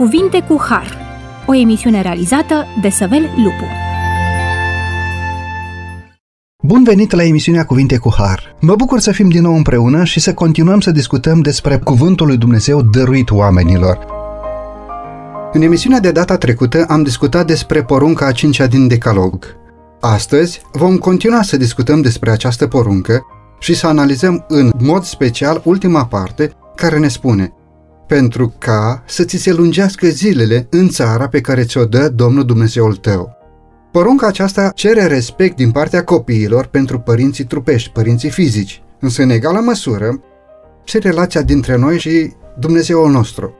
Cuvinte cu Har, o emisiune realizată de Săvel Lupu. Bun venit la emisiunea Cuvinte cu Har! Mă bucur să fim din nou împreună și să continuăm să discutăm despre Cuvântul lui Dumnezeu dăruit oamenilor. În emisiunea de data trecută am discutat despre porunca a cincea din Decalog. Astăzi vom continua să discutăm despre această poruncă și să analizăm în mod special ultima parte care ne spune pentru ca să ți se lungească zilele în țara pe care ți-o dă Domnul Dumnezeul tău. Porunca aceasta cere respect din partea copiilor pentru părinții trupești, părinții fizici, însă în egală măsură și relația dintre noi și Dumnezeul nostru.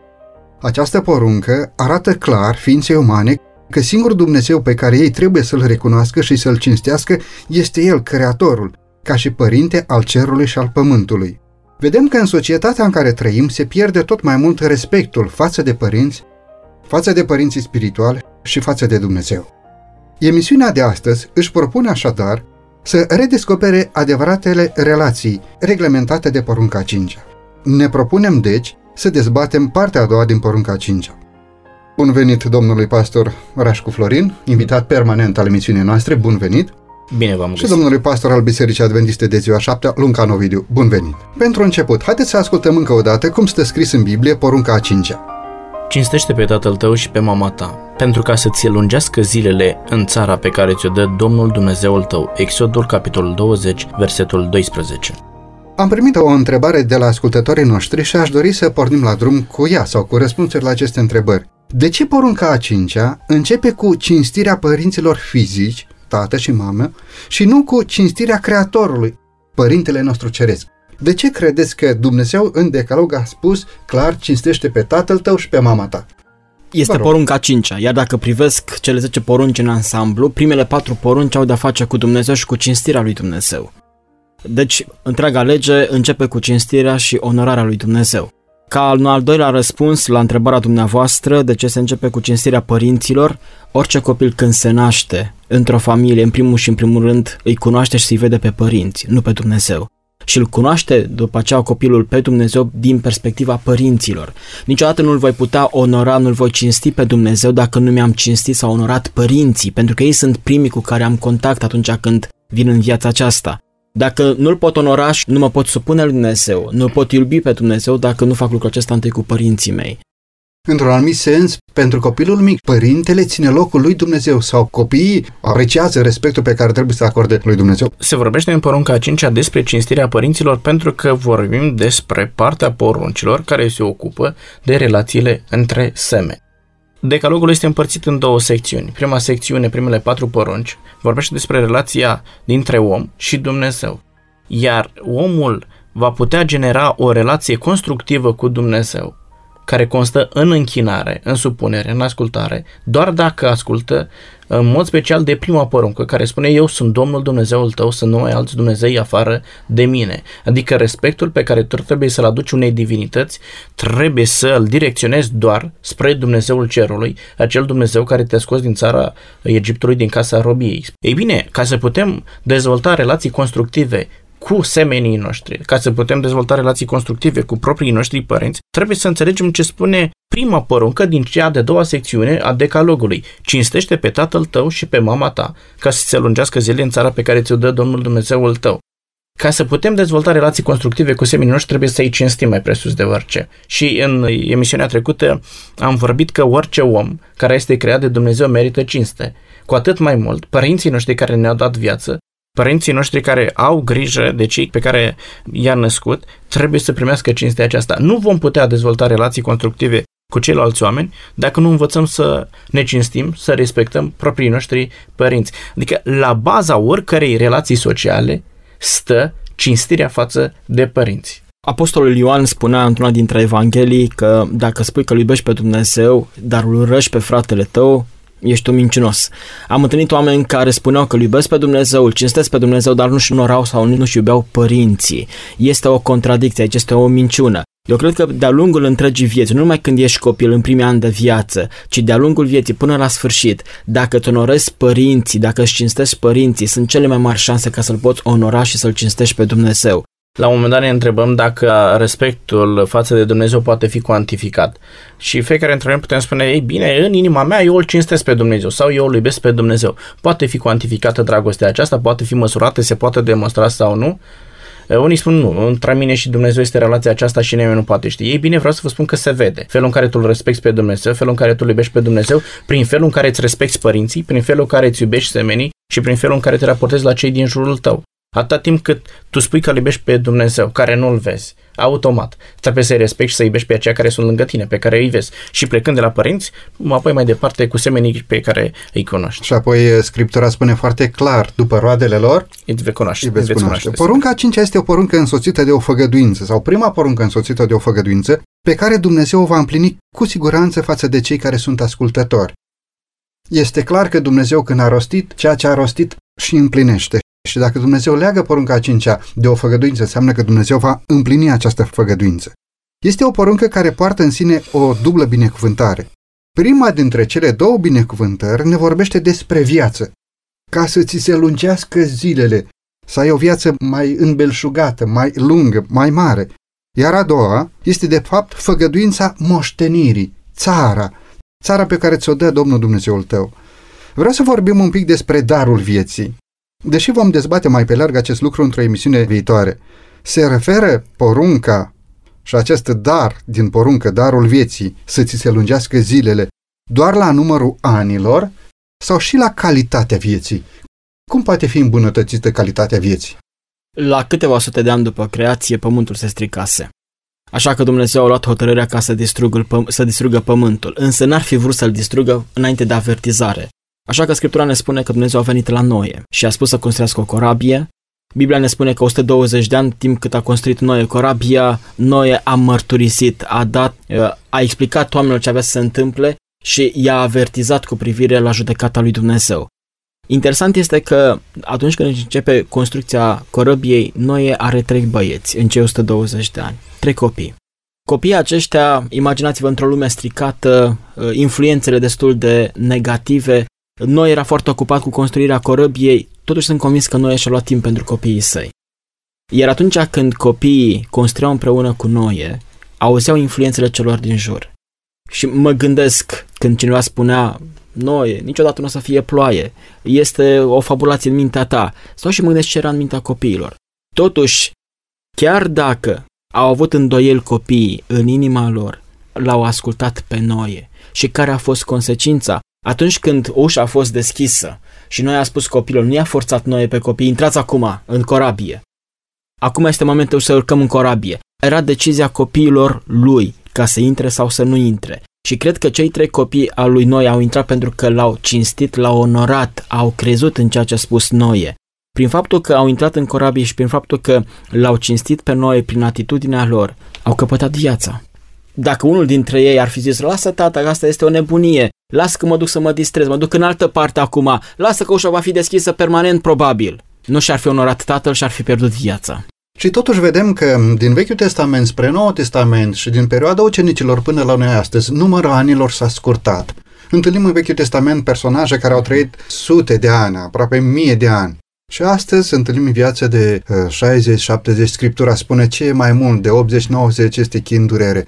Această poruncă arată clar ființei umane că singurul Dumnezeu pe care ei trebuie să-L recunoască și să-L cinstească este El, Creatorul, ca și Părinte al cerului și al pământului. Vedem că în societatea în care trăim se pierde tot mai mult respectul față de părinți, față de părinții spirituali și față de Dumnezeu. Emisiunea de astăzi își propune așadar să redescopere adevăratele relații reglementate de porunca 5 Ne propunem deci să dezbatem partea a doua din porunca 5 Bun venit domnului pastor Rașcu Florin, invitat permanent al emisiunii noastre, bun venit! Bine v-am Și domnului pastor al Bisericii Adventiste de ziua 7, Lunca Novidiu, bun venit! Pentru început, haideți să ascultăm încă o dată cum stă scris în Biblie porunca a cincea. Cinstește pe tatăl tău și pe mama ta, pentru ca să ți lungească zilele în țara pe care ți-o dă Domnul Dumnezeul tău. Exodul, capitolul 20, versetul 12. Am primit o întrebare de la ascultătorii noștri și aș dori să pornim la drum cu ea sau cu răspunsuri la aceste întrebări. De ce porunca a cincea începe cu cinstirea părinților fizici, tată și mamă, și nu cu cinstirea Creatorului, Părintele nostru Ceresc? De ce credeți că Dumnezeu în Decalog a spus clar cinstește pe tatăl tău și pe mama ta? Este porunca cincea, iar dacă privesc cele 10 porunci în ansamblu, primele patru porunci au de-a face cu Dumnezeu și cu cinstirea lui Dumnezeu. Deci, întreaga lege începe cu cinstirea și onorarea lui Dumnezeu. Ca un al doilea răspuns la întrebarea dumneavoastră de ce se începe cu cinstirea părinților, orice copil când se naște într-o familie, în primul și în primul rând, îi cunoaște și îi vede pe părinți, nu pe Dumnezeu. Și îl cunoaște după aceea copilul pe Dumnezeu din perspectiva părinților. Niciodată nu-l voi putea onora, nu-l voi cinsti pe Dumnezeu dacă nu mi-am cinstit sau onorat părinții, pentru că ei sunt primii cu care am contact atunci când vin în viața aceasta. Dacă nu-L pot onora și nu mă pot supune lui Dumnezeu, nu pot iubi pe Dumnezeu dacă nu fac lucrul acesta întâi cu părinții mei. Într-un anumit sens, pentru copilul mic, părintele ține locul lui Dumnezeu sau copiii apreciază respectul pe care trebuie să acorde lui Dumnezeu. Se vorbește în porunca a cincea despre cinstirea părinților pentru că vorbim despre partea poruncilor care se ocupă de relațiile între seme. Decalogul este împărțit în două secțiuni. Prima secțiune, primele patru porunci, vorbește despre relația dintre om și Dumnezeu. Iar omul va putea genera o relație constructivă cu Dumnezeu care constă în închinare, în supunere, în ascultare, doar dacă ascultă în mod special de prima poruncă, care spune eu sunt Domnul Dumnezeul tău, să nu ai alți Dumnezei afară de mine. Adică respectul pe care tu trebuie să-l aduci unei divinități, trebuie să-l direcționezi doar spre Dumnezeul cerului, acel Dumnezeu care te-a scos din țara Egiptului, din casa robiei. Ei bine, ca să putem dezvolta relații constructive cu semenii noștri, ca să putem dezvolta relații constructive cu proprii noștri părinți, trebuie să înțelegem ce spune prima poruncă din cea de doua secțiune a decalogului. Cinstește pe tatăl tău și pe mama ta, ca să se lungească zile în țara pe care ți-o dă Domnul Dumnezeul tău. Ca să putem dezvolta relații constructive cu semenii noștri, trebuie să-i cinstim mai presus de orice. Și în emisiunea trecută am vorbit că orice om care este creat de Dumnezeu merită cinste. Cu atât mai mult, părinții noștri care ne-au dat viață părinții noștri care au grijă de cei pe care i-a născut, trebuie să primească cinstea aceasta. Nu vom putea dezvolta relații constructive cu ceilalți oameni dacă nu învățăm să ne cinstim, să respectăm proprii noștri părinți. Adică la baza oricărei relații sociale stă cinstirea față de părinți. Apostolul Ioan spunea într-una dintre evanghelii că dacă spui că îl iubești pe Dumnezeu, dar îl urăști pe fratele tău, ești un mincinos. Am întâlnit oameni care spuneau că îl iubesc pe Dumnezeu, îl cinstesc pe Dumnezeu, dar nu-și onorau sau nu-și iubeau părinții. Este o contradicție, aici este o minciună. Eu cred că de-a lungul întregii vieți, nu numai când ești copil în primii ani de viață, ci de-a lungul vieții până la sfârșit, dacă îți onorezi părinții, dacă își cinstești părinții, sunt cele mai mari șanse ca să-L poți onora și să-L cinstești pe Dumnezeu. La un moment dat ne întrebăm dacă respectul față de Dumnezeu poate fi cuantificat. Și fiecare dintre noi putem spune, ei bine, în inima mea eu îl cinstesc pe Dumnezeu sau eu îl iubesc pe Dumnezeu. Poate fi cuantificată dragostea aceasta, poate fi măsurată, se poate demonstra sau nu. Unii spun nu, între mine și Dumnezeu este relația aceasta și nimeni nu poate ști. Ei bine, vreau să vă spun că se vede. Felul în care tu îl respecti pe Dumnezeu, felul în care tu îl iubești pe Dumnezeu, prin felul în care îți respecti părinții, prin felul în care îți iubești semenii și prin felul în care te raportezi la cei din jurul tău. Atâta timp cât tu spui că îl iubești pe Dumnezeu, care nu-l vezi, automat, trebuie să-i respecti și să iubești pe aceia care sunt lângă tine, pe care îi vezi. Și plecând de la părinți, apoi mai departe cu semenii pe care îi cunoști. Și apoi Scriptura spune foarte clar, după roadele lor, îi veți cunoaște. Îi veți cunoaște. Porunca a cincea este o poruncă însoțită de o făgăduință, sau prima poruncă însoțită de o făgăduință, pe care Dumnezeu o va împlini cu siguranță față de cei care sunt ascultători. Este clar că Dumnezeu când a rostit, ceea ce a rostit și împlinește. Și dacă Dumnezeu leagă porunca a cincea de o făgăduință, înseamnă că Dumnezeu va împlini această făgăduință. Este o poruncă care poartă în sine o dublă binecuvântare. Prima dintre cele două binecuvântări ne vorbește despre viață, ca să ți se lungească zilele, să ai o viață mai înbelșugată, mai lungă, mai mare. Iar a doua este de fapt făgăduința moștenirii, țara, țara pe care ți-o dă Domnul Dumnezeul tău. Vreau să vorbim un pic despre darul vieții. Deși vom dezbate mai pe larg acest lucru într-o emisiune viitoare, se referă porunca și acest dar din poruncă, darul vieții, să ți se lungească zilele, doar la numărul anilor sau și la calitatea vieții? Cum poate fi îmbunătățită calitatea vieții? La câteva sute de ani după creație, pământul se stricase. Așa că Dumnezeu a luat hotărârea ca să distrugă, să distrugă pământul, însă n-ar fi vrut să-l distrugă înainte de avertizare. Așa că Scriptura ne spune că Dumnezeu a venit la Noe și a spus să construiască o corabie. Biblia ne spune că 120 de ani, timp cât a construit Noe corabia, Noe a mărturisit, a dat, a explicat oamenilor ce avea să se întâmple și i-a avertizat cu privire la judecata lui Dumnezeu. Interesant este că atunci când începe construcția corăbiei, Noe are trei băieți în cei 120 de ani, trei copii. Copiii aceștia, imaginați-vă într-o lume stricată, influențele destul de negative, noi era foarte ocupat cu construirea corăbiei, totuși sunt convins că noi și-a luat timp pentru copiii săi. Iar atunci când copiii construiau împreună cu noi, auzeau influențele celor din jur. Și mă gândesc când cineva spunea, noi, niciodată nu o să fie ploaie, este o fabulație în mintea ta, sau și mă gândesc ce era în mintea copiilor. Totuși, chiar dacă au avut îndoieli copiii în inima lor, l-au ascultat pe noi. Și care a fost consecința? Atunci când ușa a fost deschisă și noi a spus copilul, nu i-a forțat noi pe copii, intrați acum în corabie. Acum este momentul să urcăm în corabie. Era decizia copiilor lui ca să intre sau să nu intre. Și cred că cei trei copii al lui Noe au intrat pentru că l-au cinstit, l-au onorat, au crezut în ceea ce a spus Noe. Prin faptul că au intrat în corabie și prin faptul că l-au cinstit pe Noe prin atitudinea lor, au căpătat viața. Dacă unul dintre ei ar fi zis, lasă tata, asta este o nebunie, lasă că mă duc să mă distrez, mă duc în altă parte acum, lasă că ușa va fi deschisă permanent probabil. Nu și-ar fi onorat tatăl și ar fi pierdut viața. Și totuși vedem că din Vechiul Testament spre Noul Testament și din perioada ucenicilor până la noi astăzi, numărul anilor s-a scurtat. Întâlnim în Vechiul Testament personaje care au trăit sute de ani, aproape mie de ani. Și astăzi întâlnim în viață de 60-70, Scriptura spune ce e mai mult, de 80-90 este chin durere.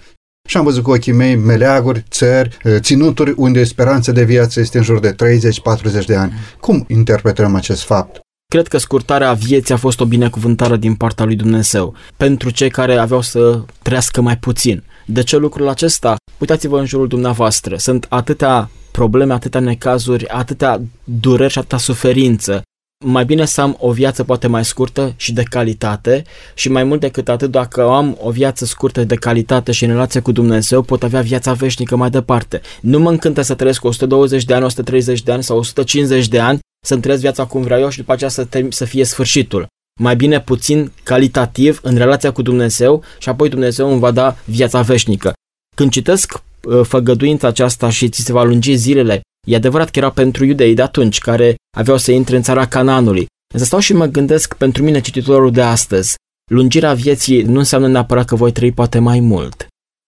Și am văzut cu ochii mei meleaguri, țări, eh, ținuturi unde speranța de viață este în jur de 30-40 de ani. Cum interpretăm acest fapt? Cred că scurtarea vieții a fost o binecuvântare din partea lui Dumnezeu pentru cei care aveau să trăiască mai puțin. De ce lucrul acesta? Uitați-vă în jurul dumneavoastră. Sunt atâtea probleme, atâtea necazuri, atâtea dureri și atâta suferință mai bine să am o viață poate mai scurtă și de calitate și mai mult decât atât, dacă am o viață scurtă de calitate și în relație cu Dumnezeu, pot avea viața veșnică mai departe. Nu mă încântă să trăiesc 120 de ani, 130 de ani sau 150 de ani, să-mi trăiesc viața cum vreau eu și după aceea să, term- să fie sfârșitul. Mai bine puțin calitativ în relația cu Dumnezeu și apoi Dumnezeu îmi va da viața veșnică. Când citesc uh, făgăduința aceasta și ți se va lungi zilele E adevărat că era pentru iudei de atunci, care aveau să intre în țara Cananului. Însă stau și mă gândesc pentru mine cititorul de astăzi. Lungirea vieții nu înseamnă neapărat că voi trăi poate mai mult.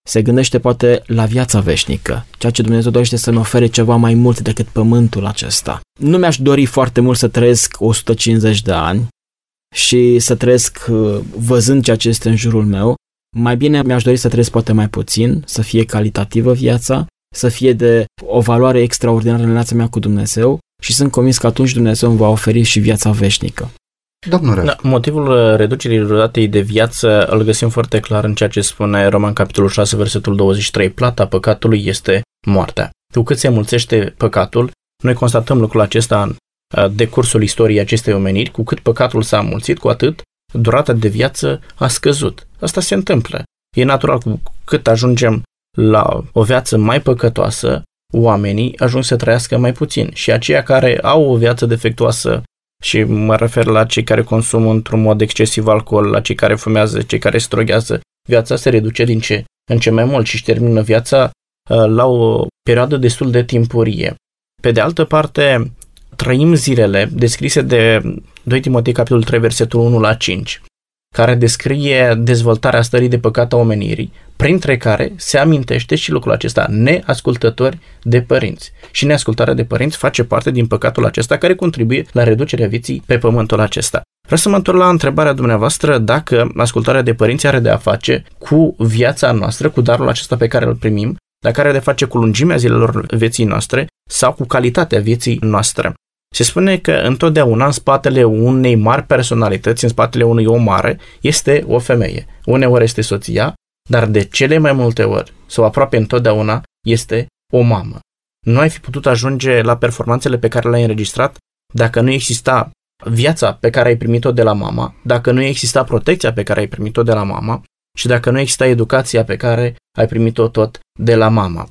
Se gândește poate la viața veșnică, ceea ce Dumnezeu dorește să ne ofere ceva mai mult decât pământul acesta. Nu mi-aș dori foarte mult să trăiesc 150 de ani, și să trăiesc uh, văzând ceea ce este în jurul meu. Mai bine mi-aș dori să trăiesc poate mai puțin, să fie calitativă viața, să fie de o valoare extraordinară în relația mea cu Dumnezeu și sunt convins că atunci Dumnezeu îmi va oferi și viața veșnică. Domnul da, Motivul uh, reducerii ratei de viață îl găsim foarte clar în ceea ce spune Roman capitolul 6, versetul 23. Plata păcatului este moartea. Cu cât se mulțește păcatul, noi constatăm lucrul acesta în uh, decursul istoriei acestei omeniri, cu cât păcatul s-a mulțit, cu atât durata de viață a scăzut. Asta se întâmplă. E natural, cu cât ajungem la o viață mai păcătoasă, oamenii ajung să trăiască mai puțin și aceia care au o viață defectuoasă și mă refer la cei care consumă într-un mod excesiv alcool, la cei care fumează, cei care stroghează, viața se reduce din ce în ce mai mult și își termină viața uh, la o perioadă destul de timpurie. Pe de altă parte, trăim zilele descrise de 2 Timotei capitolul 3 versetul 1 la 5 care descrie dezvoltarea stării de păcat a omenirii, printre care se amintește și lucrul acesta, neascultători de părinți. Și neascultarea de părinți face parte din păcatul acesta care contribuie la reducerea vieții pe pământul acesta. Vreau să mă întorc la întrebarea dumneavoastră dacă ascultarea de părinți are de a face cu viața noastră, cu darul acesta pe care îl primim, dacă are de a face cu lungimea zilelor vieții noastre sau cu calitatea vieții noastre. Se spune că întotdeauna în spatele unei mari personalități, în spatele unui om mare, este o femeie. Uneori este soția, dar de cele mai multe ori, sau aproape întotdeauna, este o mamă. Nu ai fi putut ajunge la performanțele pe care le-ai înregistrat dacă nu exista viața pe care ai primit-o de la mama, dacă nu exista protecția pe care ai primit-o de la mama și dacă nu exista educația pe care ai primit-o tot de la mama.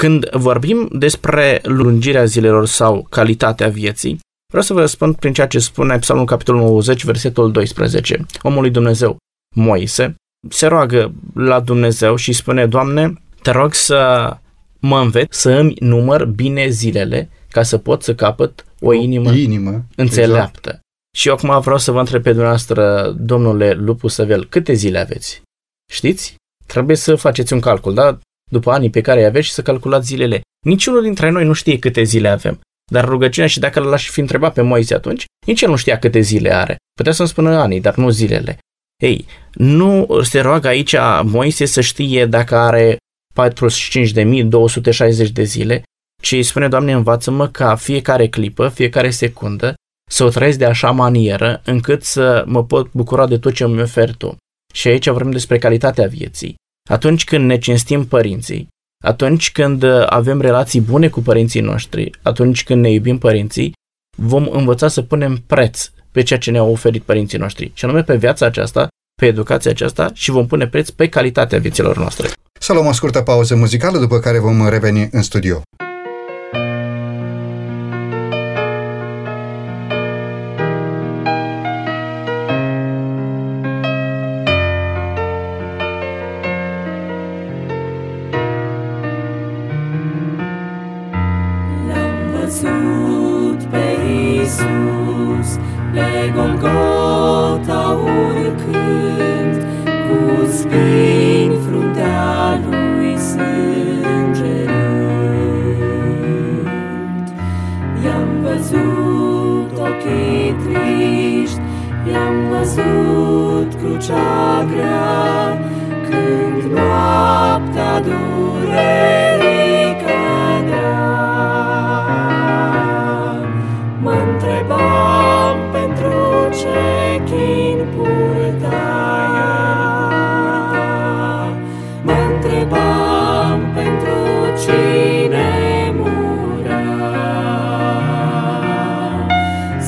Când vorbim despre lungirea zilelor sau calitatea vieții, vreau să vă răspund prin ceea ce spune Psalmul capitolul 90, versetul 12. Omul lui Dumnezeu, Moise, se roagă la Dumnezeu și spune, Doamne, te rog să mă înveți să îmi număr bine zilele ca să pot să capăt o inimă, o inimă înțeleaptă. Exact. Și eu acum vreau să vă întreb pe dumneavoastră, domnule Lupu Săvel, câte zile aveți? Știți? Trebuie să faceți un calcul, da? După anii pe care îi aveți și să calculați zilele. Niciunul dintre noi nu știe câte zile avem. Dar rugăciunea și dacă l-aș fi întrebat pe Moise atunci, nici el nu știa câte zile are. Putea să-mi spună anii, dar nu zilele. Ei, nu se roagă aici Moise să știe dacă are 45.260 de zile, ci îi spune, Doamne, învață-mă ca fiecare clipă, fiecare secundă, să o trăiesc de așa manieră încât să mă pot bucura de tot ce îmi oferi Tu. Și aici vorbim despre calitatea vieții. Atunci când ne cinstim părinții, atunci când uh, avem relații bune cu părinții noștri, atunci când ne iubim părinții, vom învăța să punem preț pe ceea ce ne-au oferit părinții noștri, și anume pe viața aceasta, pe educația aceasta și vom pune preț pe calitatea vieților noastre. Să luăm o scurtă pauză muzicală, după care vom reveni în studio.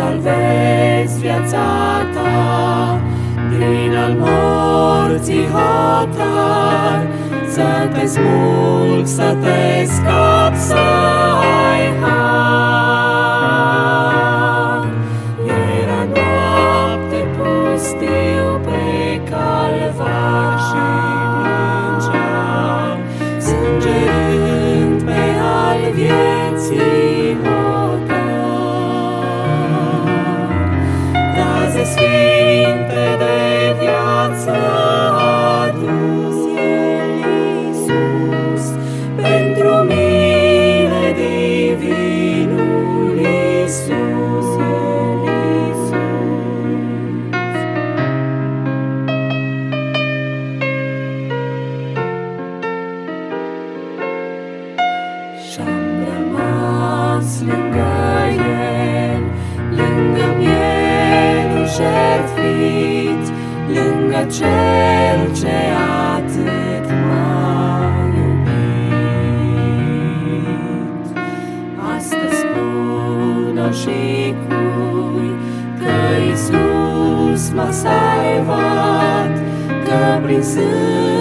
salvezi viața ta de Câine al morții hotar, să te smulg, să te scap, să cel ce atât m-a iubit. Astăzi spun-o și cui că Iisus m-a salvat, că prin sânge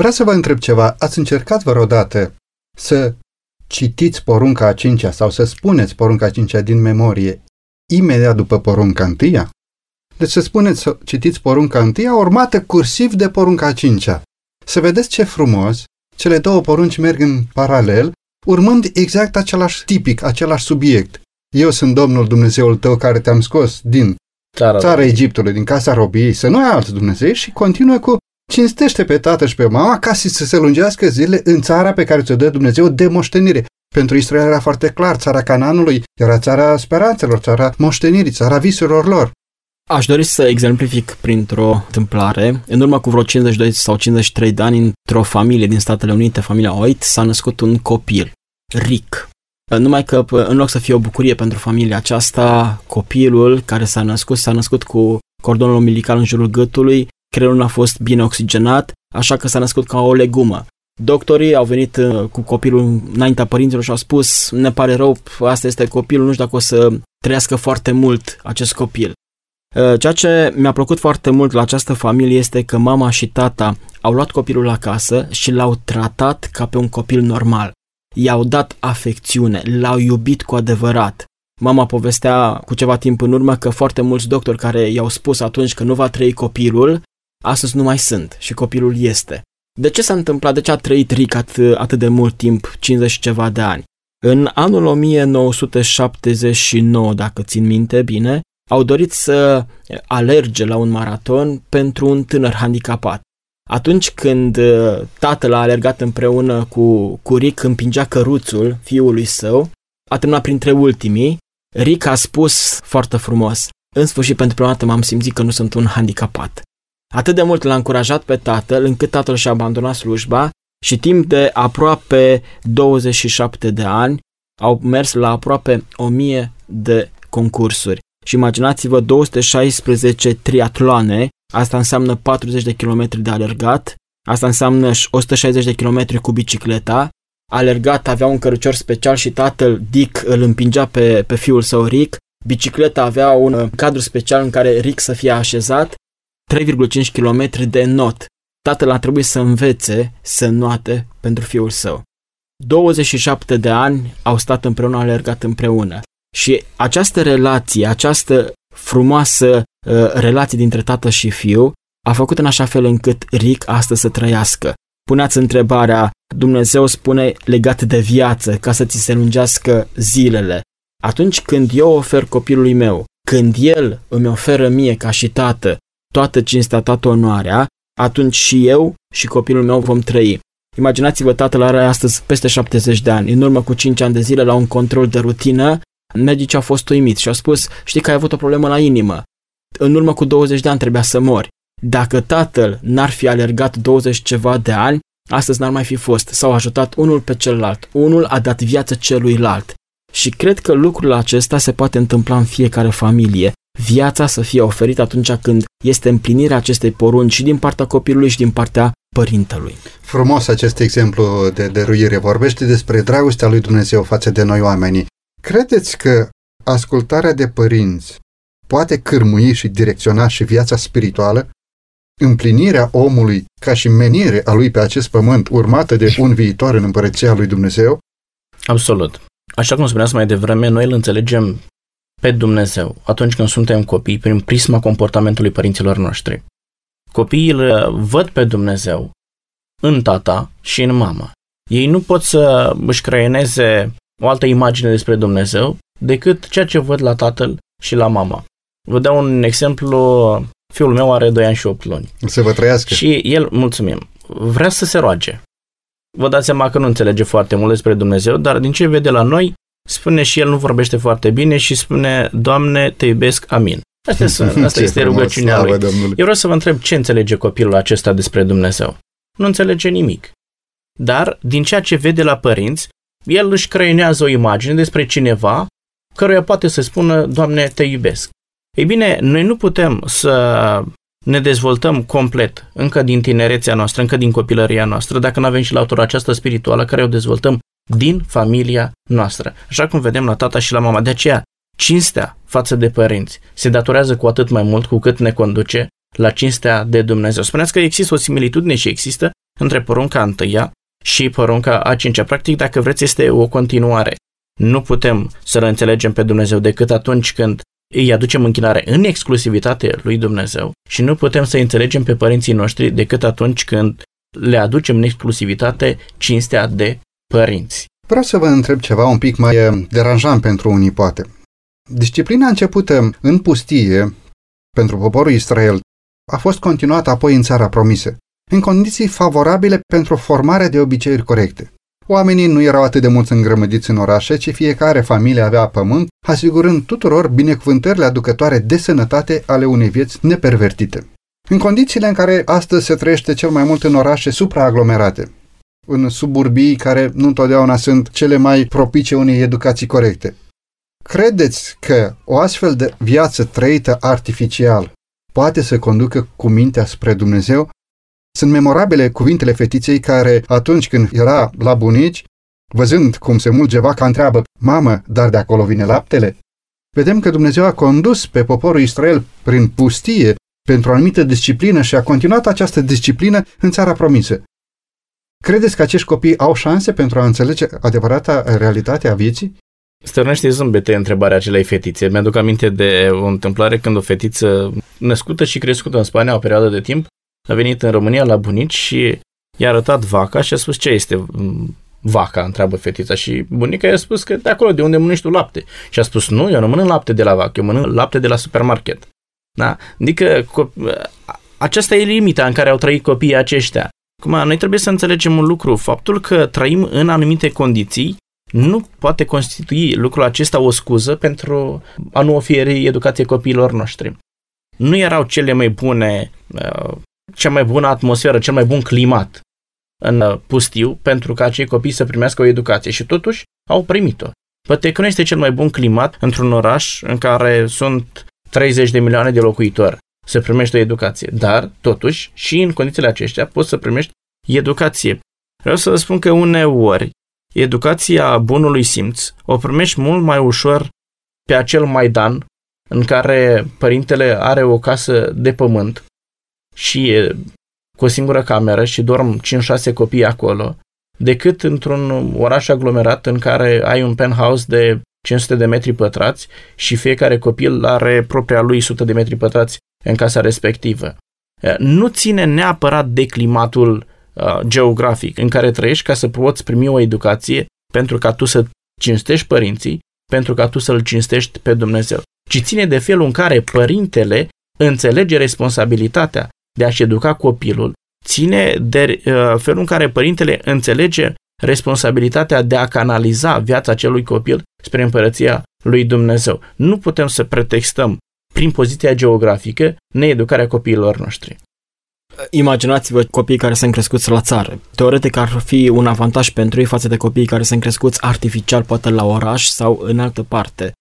vrea să vă întreb ceva. Ați încercat vreodată să citiți porunca a cincea sau să spuneți porunca a cincea din memorie imediat după porunca întâia? Deci să spuneți, să citiți porunca întâia urmată cursiv de porunca a cincea. Să vedeți ce frumos, cele două porunci merg în paralel, urmând exact același tipic, același subiect. Eu sunt Domnul Dumnezeul tău care te-am scos din Țara, țara Egiptului, din casa robiei, să nu ai alți Dumnezei și continuă cu cinstește pe tată și pe mama ca să se lungească zile în țara pe care ți-o dă Dumnezeu de moștenire. Pentru Israel era foarte clar, țara Cananului era țara speranțelor, țara moștenirii, țara visurilor lor. Aș dori să exemplific printr-o întâmplare. În urmă cu vreo 52 sau 53 de ani, într-o familie din Statele Unite, familia Oit, s-a născut un copil, Rick. Numai că în loc să fie o bucurie pentru familia aceasta, copilul care s-a născut, s-a născut cu cordonul umbilical în jurul gâtului, creierul nu a fost bine oxigenat, așa că s-a născut ca o legumă. Doctorii au venit uh, cu copilul înaintea părinților și au spus, ne pare rău, asta este copilul, nu știu dacă o să trăiască foarte mult acest copil. Uh, Ceea ce mi-a plăcut foarte mult la această familie este că mama și tata au luat copilul acasă și l-au tratat ca pe un copil normal. I-au dat afecțiune, l-au iubit cu adevărat. Mama povestea cu ceva timp în urmă că foarte mulți doctori care i-au spus atunci că nu va trăi copilul, astăzi nu mai sunt și copilul este. De ce s-a întâmplat? De ce a trăit Rick atât, atât de mult timp, 50 și ceva de ani? În anul 1979, dacă țin minte bine, au dorit să alerge la un maraton pentru un tânăr handicapat. Atunci când uh, tatăl a alergat împreună cu, cu Rick, împingea căruțul fiului său, a terminat printre ultimii, Rick a spus foarte frumos, în sfârșit pentru prima dată m-am simțit că nu sunt un handicapat. Atât de mult l-a încurajat pe tatăl, încât tatăl și-a abandonat slujba și timp de aproape 27 de ani au mers la aproape 1000 de concursuri. Și imaginați-vă 216 triatloane, asta înseamnă 40 de kilometri de alergat, asta înseamnă 160 de kilometri cu bicicleta, alergat avea un cărucior special și tatăl Dick îl împingea pe, pe fiul său Rick, bicicleta avea un cadru special în care Rick să fie așezat, 3,5 km de not. Tatăl a trebuit să învețe să noate pentru fiul său. 27 de ani au stat împreună, au alergat împreună. Și această relație, această frumoasă uh, relație dintre tată și fiu a făcut în așa fel încât Rick astăzi să trăiască. Puneați întrebarea, Dumnezeu spune legat de viață, ca să ți se lungească zilele. Atunci când eu ofer copilului meu, când el îmi oferă mie ca și tată toată cinstea, toată onoarea, atunci și eu și copilul meu vom trăi. Imaginați-vă, tatăl are astăzi peste 70 de ani. În urmă cu 5 ani de zile, la un control de rutină, medicii au fost uimiți și au spus, știi că ai avut o problemă la inimă. În urmă cu 20 de ani trebuia să mori. Dacă tatăl n-ar fi alergat 20 ceva de ani, astăzi n-ar mai fi fost. S-au ajutat unul pe celălalt. Unul a dat viață celuilalt. Și cred că lucrul acesta se poate întâmpla în fiecare familie. Viața să fie oferită atunci când este împlinirea acestei porunci și din partea copilului și din partea părintelui. Frumos acest exemplu de dăruire. Vorbește despre dragostea lui Dumnezeu față de noi oamenii. Credeți că ascultarea de părinți poate cârmui și direcționa și viața spirituală? Împlinirea omului ca și menire a lui pe acest pământ urmată de un viitor în împărăția lui Dumnezeu? Absolut. Așa cum spuneați mai devreme, noi îl înțelegem pe Dumnezeu atunci când suntem copii prin prisma comportamentului părinților noștri. Copiii îl văd pe Dumnezeu în tata și în mama. Ei nu pot să își creioneze o altă imagine despre Dumnezeu decât ceea ce văd la tatăl și la mama. Vă dau un exemplu. Fiul meu are 2 ani și 8 luni. Să vă trăiască. Și el, mulțumim, vrea să se roage. Vă dați seama că nu înțelege foarte mult despre Dumnezeu, dar din ce vede la noi, spune și el nu vorbește foarte bine și spune, Doamne, te iubesc, amin. Asta, este, asta Ce este frumos, rugăciunea slavă lui. Domnului. Eu vreau să vă întreb ce înțelege copilul acesta despre Dumnezeu. Nu înțelege nimic. Dar, din ceea ce vede la părinți, el își creionează o imagine despre cineva căruia poate să spună, Doamne, te iubesc. Ei bine, noi nu putem să ne dezvoltăm complet încă din tinerețea noastră, încă din copilăria noastră, dacă nu avem și latura aceasta spirituală care o dezvoltăm din familia noastră. Așa cum vedem la tata și la mama. De aceea, cinstea față de părinți se datorează cu atât mai mult cu cât ne conduce la cinstea de Dumnezeu. Spuneați că există o similitudine și există între porunca întâia și porunca a cincea. Practic, dacă vreți, este o continuare. Nu putem să-L înțelegem pe Dumnezeu decât atunci când îi aducem închinare în exclusivitate lui Dumnezeu și nu putem să înțelegem pe părinții noștri decât atunci când le aducem în exclusivitate cinstea de părinți. Vreau să vă întreb ceva un pic mai eh, deranjant pentru unii, poate. Disciplina începută în pustie pentru poporul Israel a fost continuată apoi în țara promisă, în condiții favorabile pentru formarea de obiceiuri corecte. Oamenii nu erau atât de mulți îngrămădiți în orașe, ci fiecare familie avea pământ, asigurând tuturor binecuvântările aducătoare de sănătate ale unei vieți nepervertite. În condițiile în care astăzi se trăiește cel mai mult în orașe supraaglomerate, în suburbii care nu întotdeauna sunt cele mai propice unei educații corecte. Credeți că o astfel de viață trăită artificial poate să conducă cu mintea spre Dumnezeu? Sunt memorabile cuvintele fetiței care, atunci când era la bunici, văzând cum se mulge vaca, întreabă, Mamă, dar de acolo vine laptele? Vedem că Dumnezeu a condus pe poporul Israel prin pustie pentru o anumită disciplină și a continuat această disciplină în țara promisă. Credeți că acești copii au șanse pentru a înțelege adevărata realitate a vieții? Stărnește zâmbete întrebarea acelei fetițe. Mi-aduc aminte de o întâmplare când o fetiță născută și crescută în Spania o perioadă de timp a venit în România la bunici și i-a arătat vaca și a spus ce este mm, vaca, întreabă fetița și bunica i-a spus că de acolo de unde mănânci tu lapte. Și a spus nu, eu nu mănânc lapte de la vacă, eu mănânc lapte de la supermarket. Da? Adică co- aceasta e limita în care au trăit copiii aceștia. Acum, noi trebuie să înțelegem un lucru. Faptul că trăim în anumite condiții nu poate constitui lucrul acesta o scuză pentru a nu oferi educație copiilor noștri. Nu erau cele mai bune, uh, cea mai bună atmosferă, cel mai bun climat în uh, pustiu pentru ca acei copii să primească o educație și totuși au primit-o. Poate că nu este cel mai bun climat într-un oraș în care sunt 30 de milioane de locuitori să primești o educație, dar totuși și în condițiile acestea poți să primești educație. Vreau să vă spun că uneori educația bunului simț o primești mult mai ușor pe acel Maidan în care părintele are o casă de pământ și e cu o singură cameră și dorm 5-6 copii acolo, decât într-un oraș aglomerat în care ai un penthouse de 500 de metri pătrați și fiecare copil are propria lui 100 de metri pătrați în casa respectivă. Nu ține neapărat de climatul uh, geografic în care trăiești ca să poți primi o educație pentru ca tu să cinstești părinții, pentru ca tu să-L cinstești pe Dumnezeu, ci ține de felul în care părintele înțelege responsabilitatea de a-și educa copilul ține de uh, felul în care părintele înțelege responsabilitatea de a canaliza viața acelui copil spre împărăția lui Dumnezeu. Nu putem să pretextăm prin poziția geografică needucarea copiilor noștri. Imaginați-vă copiii care sunt crescuți la țară. Teoretic ar fi un avantaj pentru ei față de copiii care sunt crescuți artificial, poate la oraș sau în altă parte.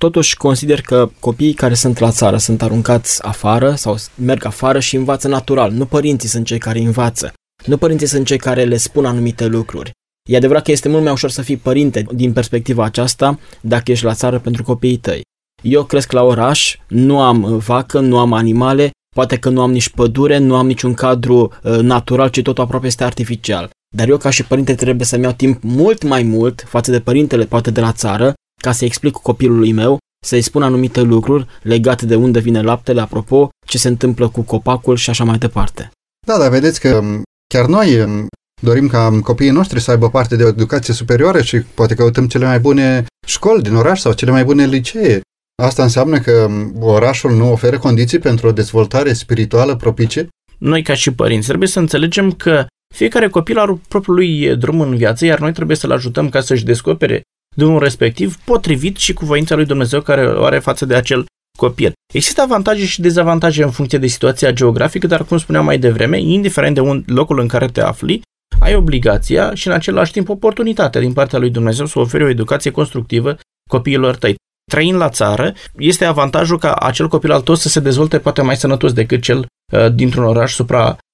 Totuși consider că copiii care sunt la țară sunt aruncați afară sau merg afară și învață natural. Nu părinții sunt cei care învață. Nu părinții sunt cei care le spun anumite lucruri. E adevărat că este mult mai ușor să fii părinte din perspectiva aceasta dacă ești la țară pentru copiii tăi. Eu cresc la oraș, nu am vacă, nu am animale, poate că nu am nici pădure, nu am niciun cadru uh, natural, ci totul aproape este artificial. Dar eu ca și părinte trebuie să-mi iau timp mult mai mult față de părintele poate de la țară ca să explic copilului meu, să-i spun anumite lucruri legate de unde vine laptele, apropo, ce se întâmplă cu copacul și așa mai departe. Da, dar vedeți că um, chiar noi um, dorim ca copiii noștri să aibă parte de o educație superioară și poate căutăm cele mai bune școli din oraș sau cele mai bune licee. Asta înseamnă că um, orașul nu oferă condiții pentru o dezvoltare spirituală propice? Noi, ca și părinți, trebuie să înțelegem că fiecare copil are propriul lui drum în viață, iar noi trebuie să-l ajutăm ca să-și descopere drumul respectiv potrivit și cu voința lui Dumnezeu care o are față de acel copil. Există avantaje și dezavantaje în funcție de situația geografică, dar cum spuneam mai devreme, indiferent de un, locul în care te afli, ai obligația și în același timp oportunitatea din partea lui Dumnezeu să oferi o educație constructivă copiilor tăi. Trăind la țară, este avantajul ca acel copil al tău să se dezvolte poate mai sănătos decât cel uh, dintr-un oraș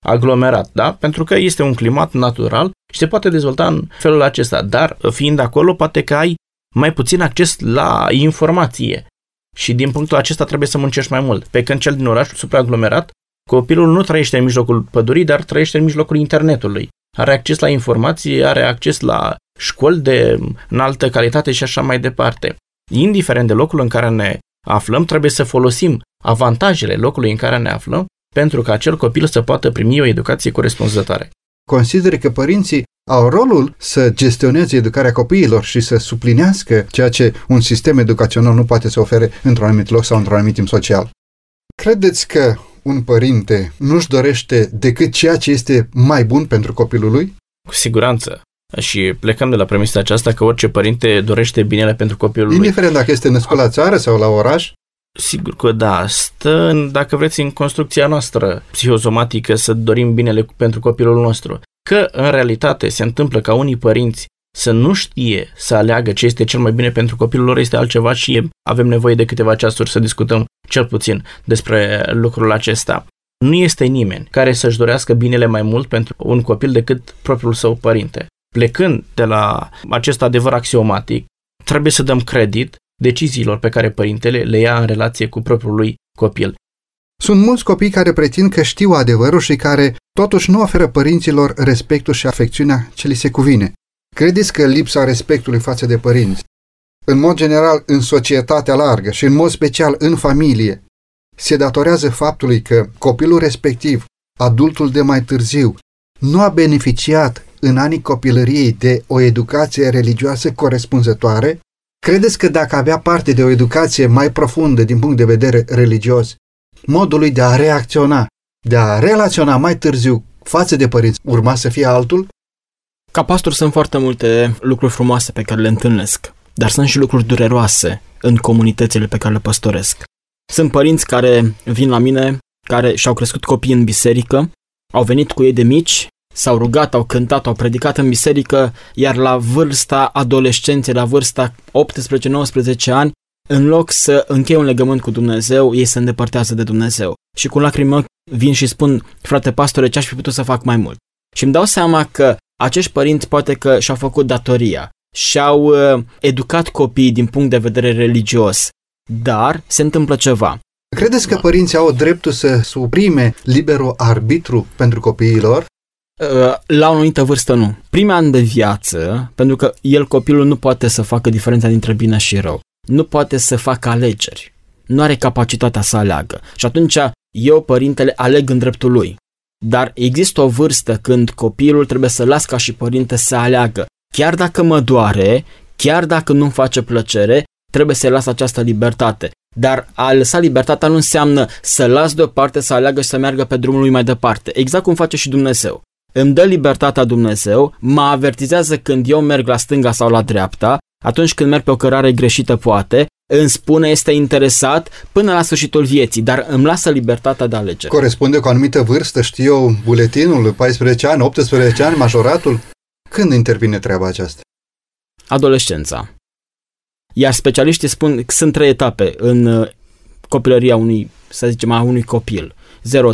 supraaglomerat, da? Pentru că este un climat natural și se poate dezvolta în felul acesta, dar uh, fiind acolo, poate că ai mai puțin acces la informație și din punctul acesta trebuie să muncești mai mult. Pe când cel din orașul supraaglomerat, copilul nu trăiește în mijlocul pădurii, dar trăiește în mijlocul internetului. Are acces la informație, are acces la școli de înaltă calitate și așa mai departe. Indiferent de locul în care ne aflăm, trebuie să folosim avantajele locului în care ne aflăm pentru ca acel copil să poată primi o educație corespunzătoare. Consider că părinții au rolul să gestioneze educarea copiilor și să suplinească ceea ce un sistem educațional nu poate să ofere într-un anumit loc sau într-un anumit timp social. Credeți că un părinte nu-și dorește decât ceea ce este mai bun pentru copilul lui? Cu siguranță. Și plecăm de la premisa aceasta că orice părinte dorește binele pentru copilul lui. Indiferent dacă este născut la țară sau la oraș? Sigur că da, stă, în, dacă vreți, în construcția noastră psihosomatică să dorim binele pentru copilul nostru. Că, în realitate, se întâmplă ca unii părinți să nu știe să aleagă ce este cel mai bine pentru copilul lor este altceva și avem nevoie de câteva ceasuri să discutăm cel puțin despre lucrul acesta. Nu este nimeni care să-și dorească binele mai mult pentru un copil decât propriul său părinte. Plecând de la acest adevăr axiomatic, trebuie să dăm credit deciziilor pe care părintele le ia în relație cu propriul lui copil. Sunt mulți copii care pretind că știu adevărul și care totuși nu oferă părinților respectul și afecțiunea ce li se cuvine. Credeți că lipsa respectului față de părinți, în mod general în societatea largă și în mod special în familie, se datorează faptului că copilul respectiv, adultul de mai târziu, nu a beneficiat în anii copilăriei de o educație religioasă corespunzătoare? Credeți că dacă avea parte de o educație mai profundă din punct de vedere religios, modului de a reacționa, de a relaționa mai târziu față de părinți, urma să fie altul? Ca pastor sunt foarte multe lucruri frumoase pe care le întâlnesc, dar sunt și lucruri dureroase în comunitățile pe care le păstoresc. Sunt părinți care vin la mine, care și-au crescut copii în biserică, au venit cu ei de mici, s-au rugat, au cântat, au predicat în biserică, iar la vârsta adolescenței, la vârsta 18-19 ani, în loc să încheie un legământ cu Dumnezeu, ei se îndepărtează de Dumnezeu. Și cu lacrimă vin și spun, frate pastore, ce aș fi putut să fac mai mult? Și îmi dau seama că acești părinți poate că și-au făcut datoria, și-au uh, educat copiii din punct de vedere religios, dar se întâmplă ceva. Credeți că părinții au dreptul să suprime liberul arbitru pentru copiilor? Uh, la o anumită vârstă nu. Prima an de viață, pentru că el, copilul, nu poate să facă diferența dintre bine și rău. Nu poate să facă alegeri. Nu are capacitatea să aleagă. Și atunci eu, părintele, aleg în dreptul lui. Dar există o vârstă când copilul trebuie să las ca și părinte să aleagă. Chiar dacă mă doare, chiar dacă nu-mi face plăcere, trebuie să las această libertate. Dar a lăsa libertatea nu înseamnă să las deoparte, să aleagă și să meargă pe drumul lui mai departe. Exact cum face și Dumnezeu. Îmi dă libertatea Dumnezeu, mă avertizează când eu merg la stânga sau la dreapta, atunci când merg pe o cărare greșită poate, îmi spune este interesat până la sfârșitul vieții, dar îmi lasă libertatea de alegere. Corespunde cu o anumită vârstă, știu eu, buletinul, 14 ani, 18 ani, majoratul? Când intervine treaba aceasta? Adolescența. Iar specialiștii spun că sunt trei etape în uh, copilăria unui, să zicem, a unui copil. 0,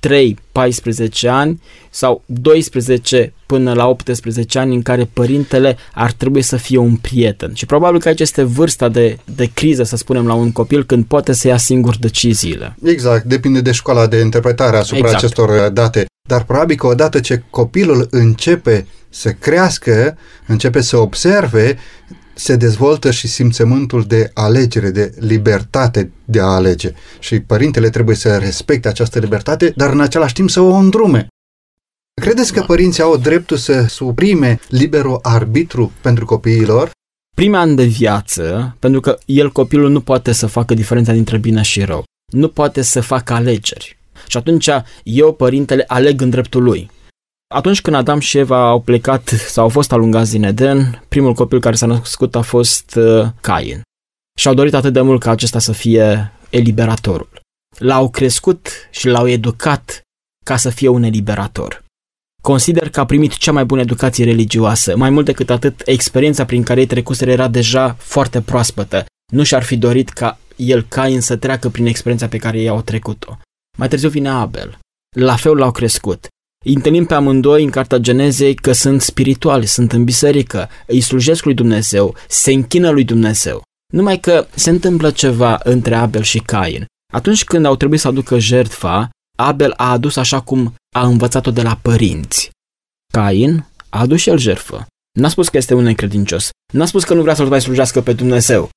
3, 3, 14 ani sau 12 până la 18 ani în care părintele ar trebui să fie un prieten. Și probabil că aici este vârsta de, de criză, să spunem, la un copil când poate să ia singur deciziile. Exact, depinde de școala de interpretare asupra Exact. acestor uh, date. Dar probabil că odată ce copilul începe să crească, începe să observe, se dezvoltă și simțământul de alegere, de libertate de a alege. Și părintele trebuie să respecte această libertate, dar în același timp să o îndrume. Credeți că părinții au dreptul să suprime liberul arbitru pentru copiilor? Prima ani de viață, pentru că el, copilul, nu poate să facă diferența dintre bine și rău. Nu poate să facă alegeri. Și atunci eu, părintele, aleg în dreptul lui. Atunci când Adam și Eva au plecat sau au fost alungați din Eden, primul copil care s-a născut a fost uh, Cain. Și au dorit atât de mult ca acesta să fie eliberatorul. L-au crescut și l-au educat ca să fie un eliberator. Consider că a primit cea mai bună educație religioasă. Mai mult decât atât, experiența prin care ei trecuseră era deja foarte proaspătă. Nu și-ar fi dorit ca el, Cain, să treacă prin experiența pe care ei au trecut-o. Mai târziu vine Abel. La fel l-au crescut. Îi întâlnim pe amândoi în Cartea Genezei că sunt spirituali, sunt în biserică, îi slujesc lui Dumnezeu, se închină lui Dumnezeu. Numai că se întâmplă ceva între Abel și Cain. Atunci când au trebuit să aducă jertfa, Abel a adus așa cum a învățat-o de la părinți. Cain a adus și el jertfă. N-a spus că este un necredincios. N-a spus că nu vrea să-l mai slujească pe Dumnezeu.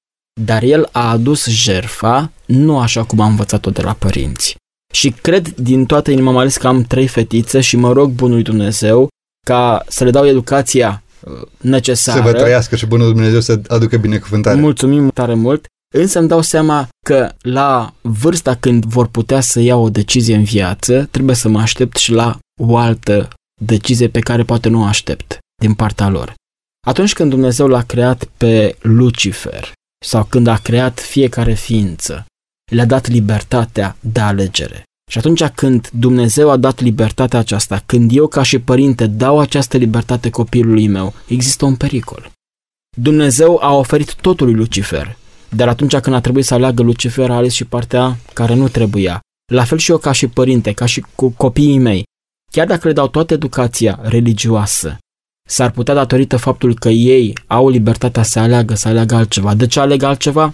Dar el a adus jertfa nu așa cum a învățat-o de la părinți. Și cred din toată inima, mai ales că am trei fetițe și mă rog bunului Dumnezeu ca să le dau educația uh, necesară. Să vă trăiască și bunul Dumnezeu să aducă binecuvântare. Mulțumim tare mult. Însă îmi dau seama că la vârsta când vor putea să iau o decizie în viață, trebuie să mă aștept și la o altă decizie pe care poate nu o aștept din partea lor. Atunci când Dumnezeu l-a creat pe Lucifer sau când a creat fiecare ființă, le-a dat libertatea de alegere. Și atunci când Dumnezeu a dat libertatea aceasta, când eu ca și părinte dau această libertate copilului meu, există un pericol. Dumnezeu a oferit totul lui Lucifer, dar atunci când a trebuit să aleagă Lucifer, a ales și partea care nu trebuia. La fel și eu ca și părinte, ca și cu copiii mei. Chiar dacă le dau toată educația religioasă, s-ar putea datorită faptul că ei au libertatea să aleagă, să aleagă altceva. De ce aleg altceva?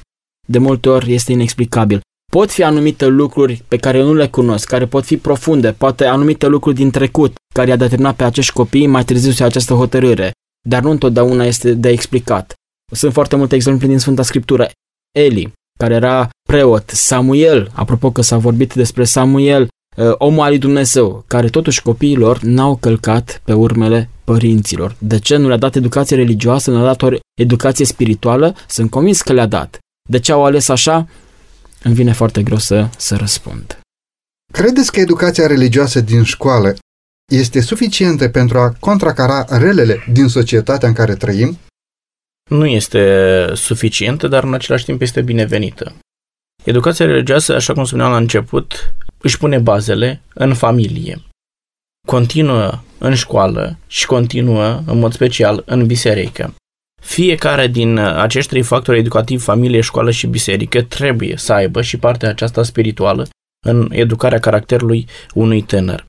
De multe ori este inexplicabil. Pot fi anumite lucruri pe care eu nu le cunosc, care pot fi profunde, poate anumite lucruri din trecut, care i-a determinat pe acești copii mai târziu să ia această hotărâre, dar nu întotdeauna este de explicat. Sunt foarte multe exemple din Sfânta Scriptură. Eli, care era preot, Samuel, apropo că s-a vorbit despre Samuel, uh, omul al lui Dumnezeu, care totuși copiilor n-au călcat pe urmele părinților. De ce nu le-a dat educație religioasă, nu le-a dat o educație spirituală? Sunt convins că le-a dat. De ce au ales așa? Îmi vine foarte greu să, să răspund. Credeți că educația religioasă din școală este suficientă pentru a contracara relele din societatea în care trăim? Nu este suficientă, dar în același timp este binevenită. Educația religioasă, așa cum spuneam la început, își pune bazele în familie. Continuă în școală și continuă, în mod special, în biserică. Fiecare din acești trei factori educativi, familie, școală și biserică, trebuie să aibă și partea aceasta spirituală în educarea caracterului unui tânăr.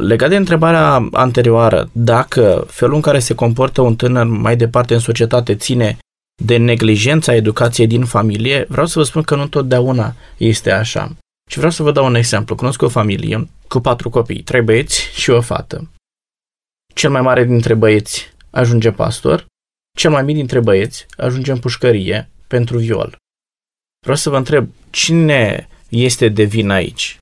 Legat de întrebarea anterioară, dacă felul în care se comportă un tânăr mai departe în societate ține de neglijența educației din familie, vreau să vă spun că nu totdeauna este așa. Și vreau să vă dau un exemplu. Cunosc o familie cu patru copii, trei băieți și o fată. Cel mai mare dintre băieți ajunge pastor, cel mai mic dintre băieți ajunge în pușcărie pentru viol. Vreau să vă întreb, cine este de vină aici?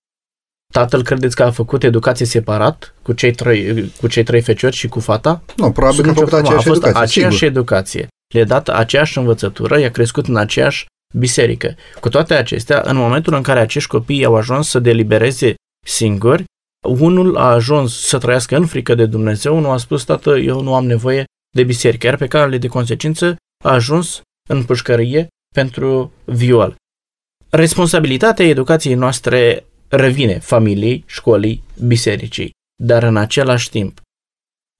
Tatăl credeți că a făcut educație separat cu cei trei, cu cei trei feciori și cu fata? Nu, probabil Sub că a nicio făcut formă. aceeași a fost educație, aceeași sigur. educație. Le-a dat aceeași învățătură, i-a crescut în aceeași biserică. Cu toate acestea, în momentul în care acești copii au ajuns să delibereze singuri, unul a ajuns să trăiască în frică de Dumnezeu, unul a spus, tată, eu nu am nevoie de biserică, iar pe care de consecință a ajuns în pușcărie pentru viol. Responsabilitatea educației noastre revine familiei, școlii, bisericii, dar în același timp,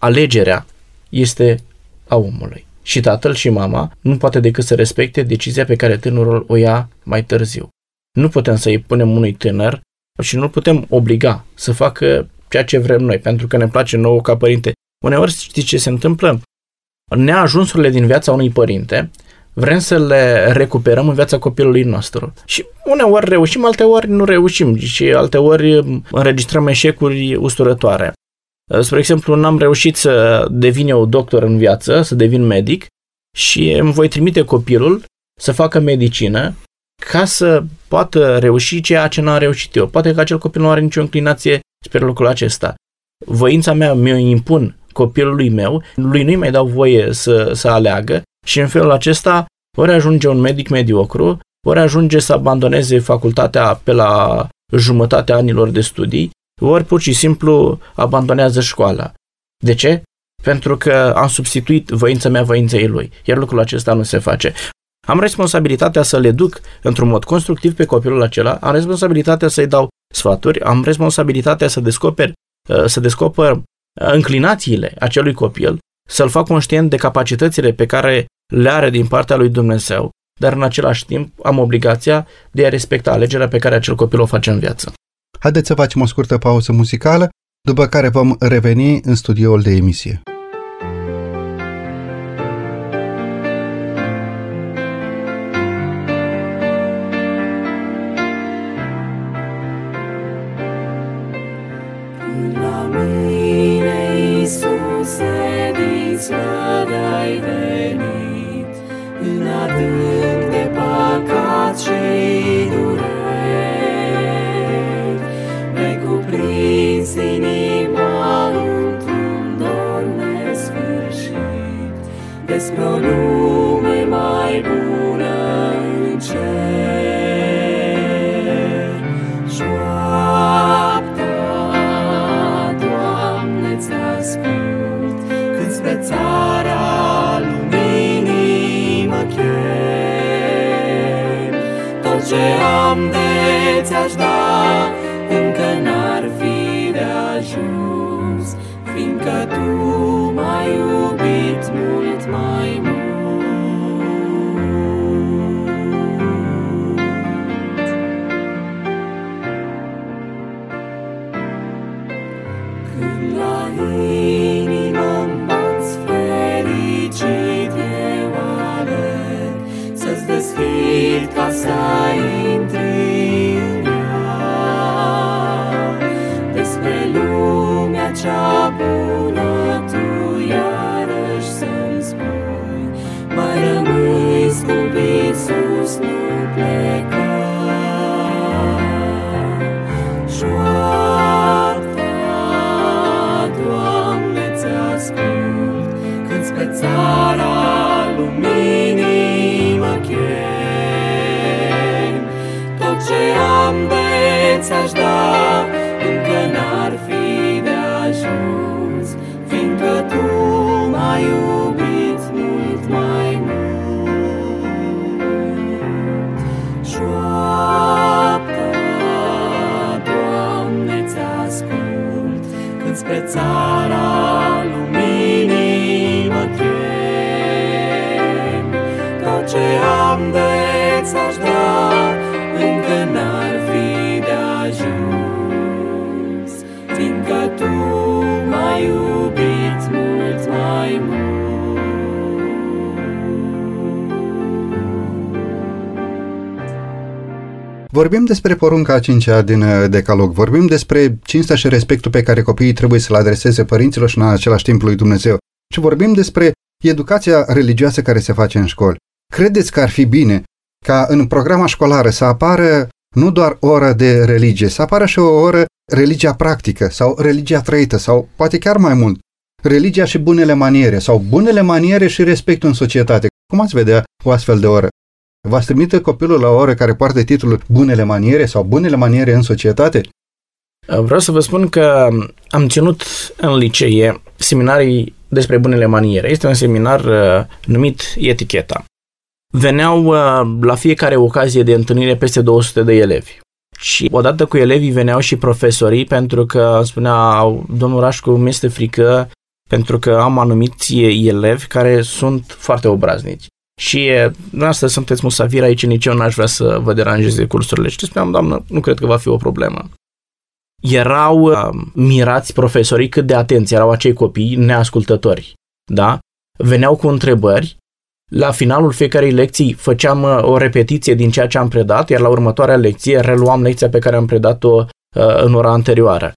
alegerea este a omului. Și tatăl și mama nu poate decât să respecte decizia pe care tânărul o ia mai târziu. Nu putem să-i punem unui tânăr și nu putem obliga să facă ceea ce vrem noi, pentru că ne place nouă ca părinte. Uneori știți ce se întâmplă? Neajunsurile din viața unui părinte vrem să le recuperăm în viața copilului nostru. Și uneori reușim, alteori nu reușim și alteori înregistrăm eșecuri usturătoare. Spre exemplu, n-am reușit să devin eu doctor în viață, să devin medic și îmi voi trimite copilul să facă medicină ca să poată reuși ceea ce n-am reușit eu. Poate că acel copil nu are nicio inclinație spre lucrul acesta. Voința mea mi-o impun copilului meu, lui nu-i mai dau voie să, să aleagă și în felul acesta ori ajunge un medic mediocru, ori ajunge să abandoneze facultatea pe la jumătatea anilor de studii, ori pur și simplu abandonează școala. De ce? Pentru că am substituit voința mea voinței lui, iar lucrul acesta nu se face. Am responsabilitatea să le duc într-un mod constructiv pe copilul acela, am responsabilitatea să-i dau sfaturi, am responsabilitatea să descoper, uh, să descoper uh, înclinațiile acelui copil, să-l fac conștient de capacitățile pe care le are din partea lui Dumnezeu, dar în același timp am obligația de a respecta alegerea pe care acel copil o face în viață. Haideți să facem o scurtă pauză muzicală, după care vom reveni în studioul de emisie. Și dureri. Mi-ai cuprins inima într-un dor nesfârșit, Despre o lume ți-aș da, țara luminii mă chem. Tot ce am de ți-aș da, încă n-ar fi de ajuns, Fiindcă Tu m-ai iubit mult mai mult. Șoapta, Doamne, ți ascult, Când spre țara luminii ce am de ți-aș da, încă n-ar fi de ajuns, Fiindcă Tu m-ai iubit mult mai mult. Vorbim despre porunca a cincea din uh, Decalog, vorbim despre cinstea și respectul pe care copiii trebuie să-l adreseze părinților și în același timp lui Dumnezeu. Și vorbim despre educația religioasă care se face în școli. Credeți că ar fi bine ca în programa școlară să apară nu doar o oră de religie, să apară și o oră religia practică sau religia trăită sau poate chiar mai mult, religia și bunele maniere sau bunele maniere și respectul în societate. Cum ați vedea o astfel de oră? V-ați trimite copilul la o oră care poartă titlul Bunele maniere sau Bunele maniere în societate? Vreau să vă spun că am ținut în licee seminarii despre bunele maniere. Este un seminar uh, numit Eticheta. Veneau uh, la fiecare ocazie de întâlnire peste 200 de elevi. Și odată cu elevii veneau și profesorii pentru că spunea domnul Rașcu, mi este frică pentru că am anumiți elevi care sunt foarte obraznici. Și noastră sunteți musafir aici, nici eu n-aș vrea să vă deranjeze cursurile. Și spuneam, doamnă, nu cred că va fi o problemă. Erau uh, mirați profesorii cât de atenți erau acei copii neascultători. Da? Veneau cu întrebări la finalul fiecarei lecții făceam uh, o repetiție din ceea ce am predat, iar la următoarea lecție reluam lecția pe care am predat-o uh, în ora anterioară.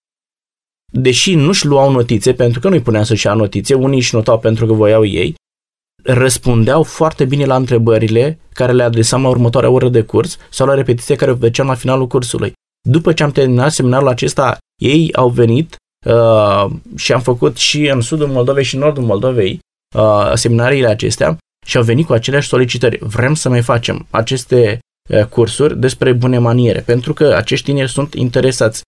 Deși nu-și luau notițe, pentru că nu-i puneam să-și ia notițe, unii își notau pentru că voiau ei, răspundeau foarte bine la întrebările care le adresam la următoarea oră de curs sau la repetiție care o făceam la finalul cursului. După ce am terminat seminarul acesta, ei au venit uh, și am făcut și în sudul Moldovei și în nordul Moldovei uh, seminariile acestea și au venit cu aceleași solicitări. Vrem să mai facem aceste cursuri despre bune maniere, pentru că acești tineri sunt interesați.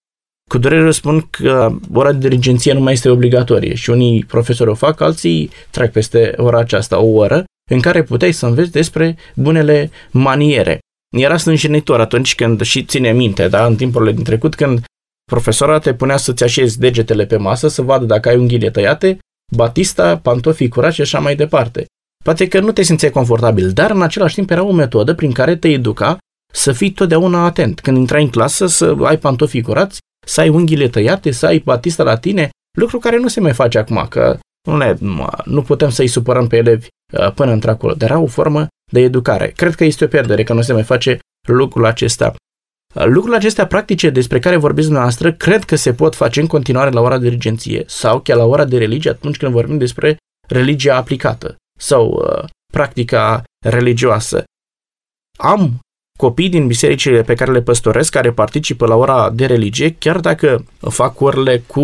Cu durere răspund că ora de dirigenție nu mai este obligatorie și unii profesori o fac, alții trec peste ora aceasta, o oră, în care puteai să înveți despre bunele maniere. Era stânjenitor atunci când, și ține minte, da, în timpurile din trecut, când profesora te punea să-ți așezi degetele pe masă, să vadă dacă ai unghiile tăiate, batista, pantofii curați și așa mai departe. Poate că nu te simțeai confortabil, dar în același timp era o metodă prin care te educa să fii totdeauna atent. Când intrai în clasă, să ai pantofii curați, să ai unghiile tăiate, să ai batista la tine, lucru care nu se mai face acum, că nu, ne, nu putem să-i supărăm pe elevi uh, până într-acolo, dar era o formă de educare. Cred că este o pierdere că nu se mai face lucrul acesta. Uh, lucrurile acestea practice despre care vorbiți dumneavoastră, cred că se pot face în continuare la ora de dirigenție sau chiar la ora de religie atunci când vorbim despre religia aplicată sau uh, practica religioasă. Am copii din bisericile pe care le păstoresc care participă la ora de religie, chiar dacă fac orele cu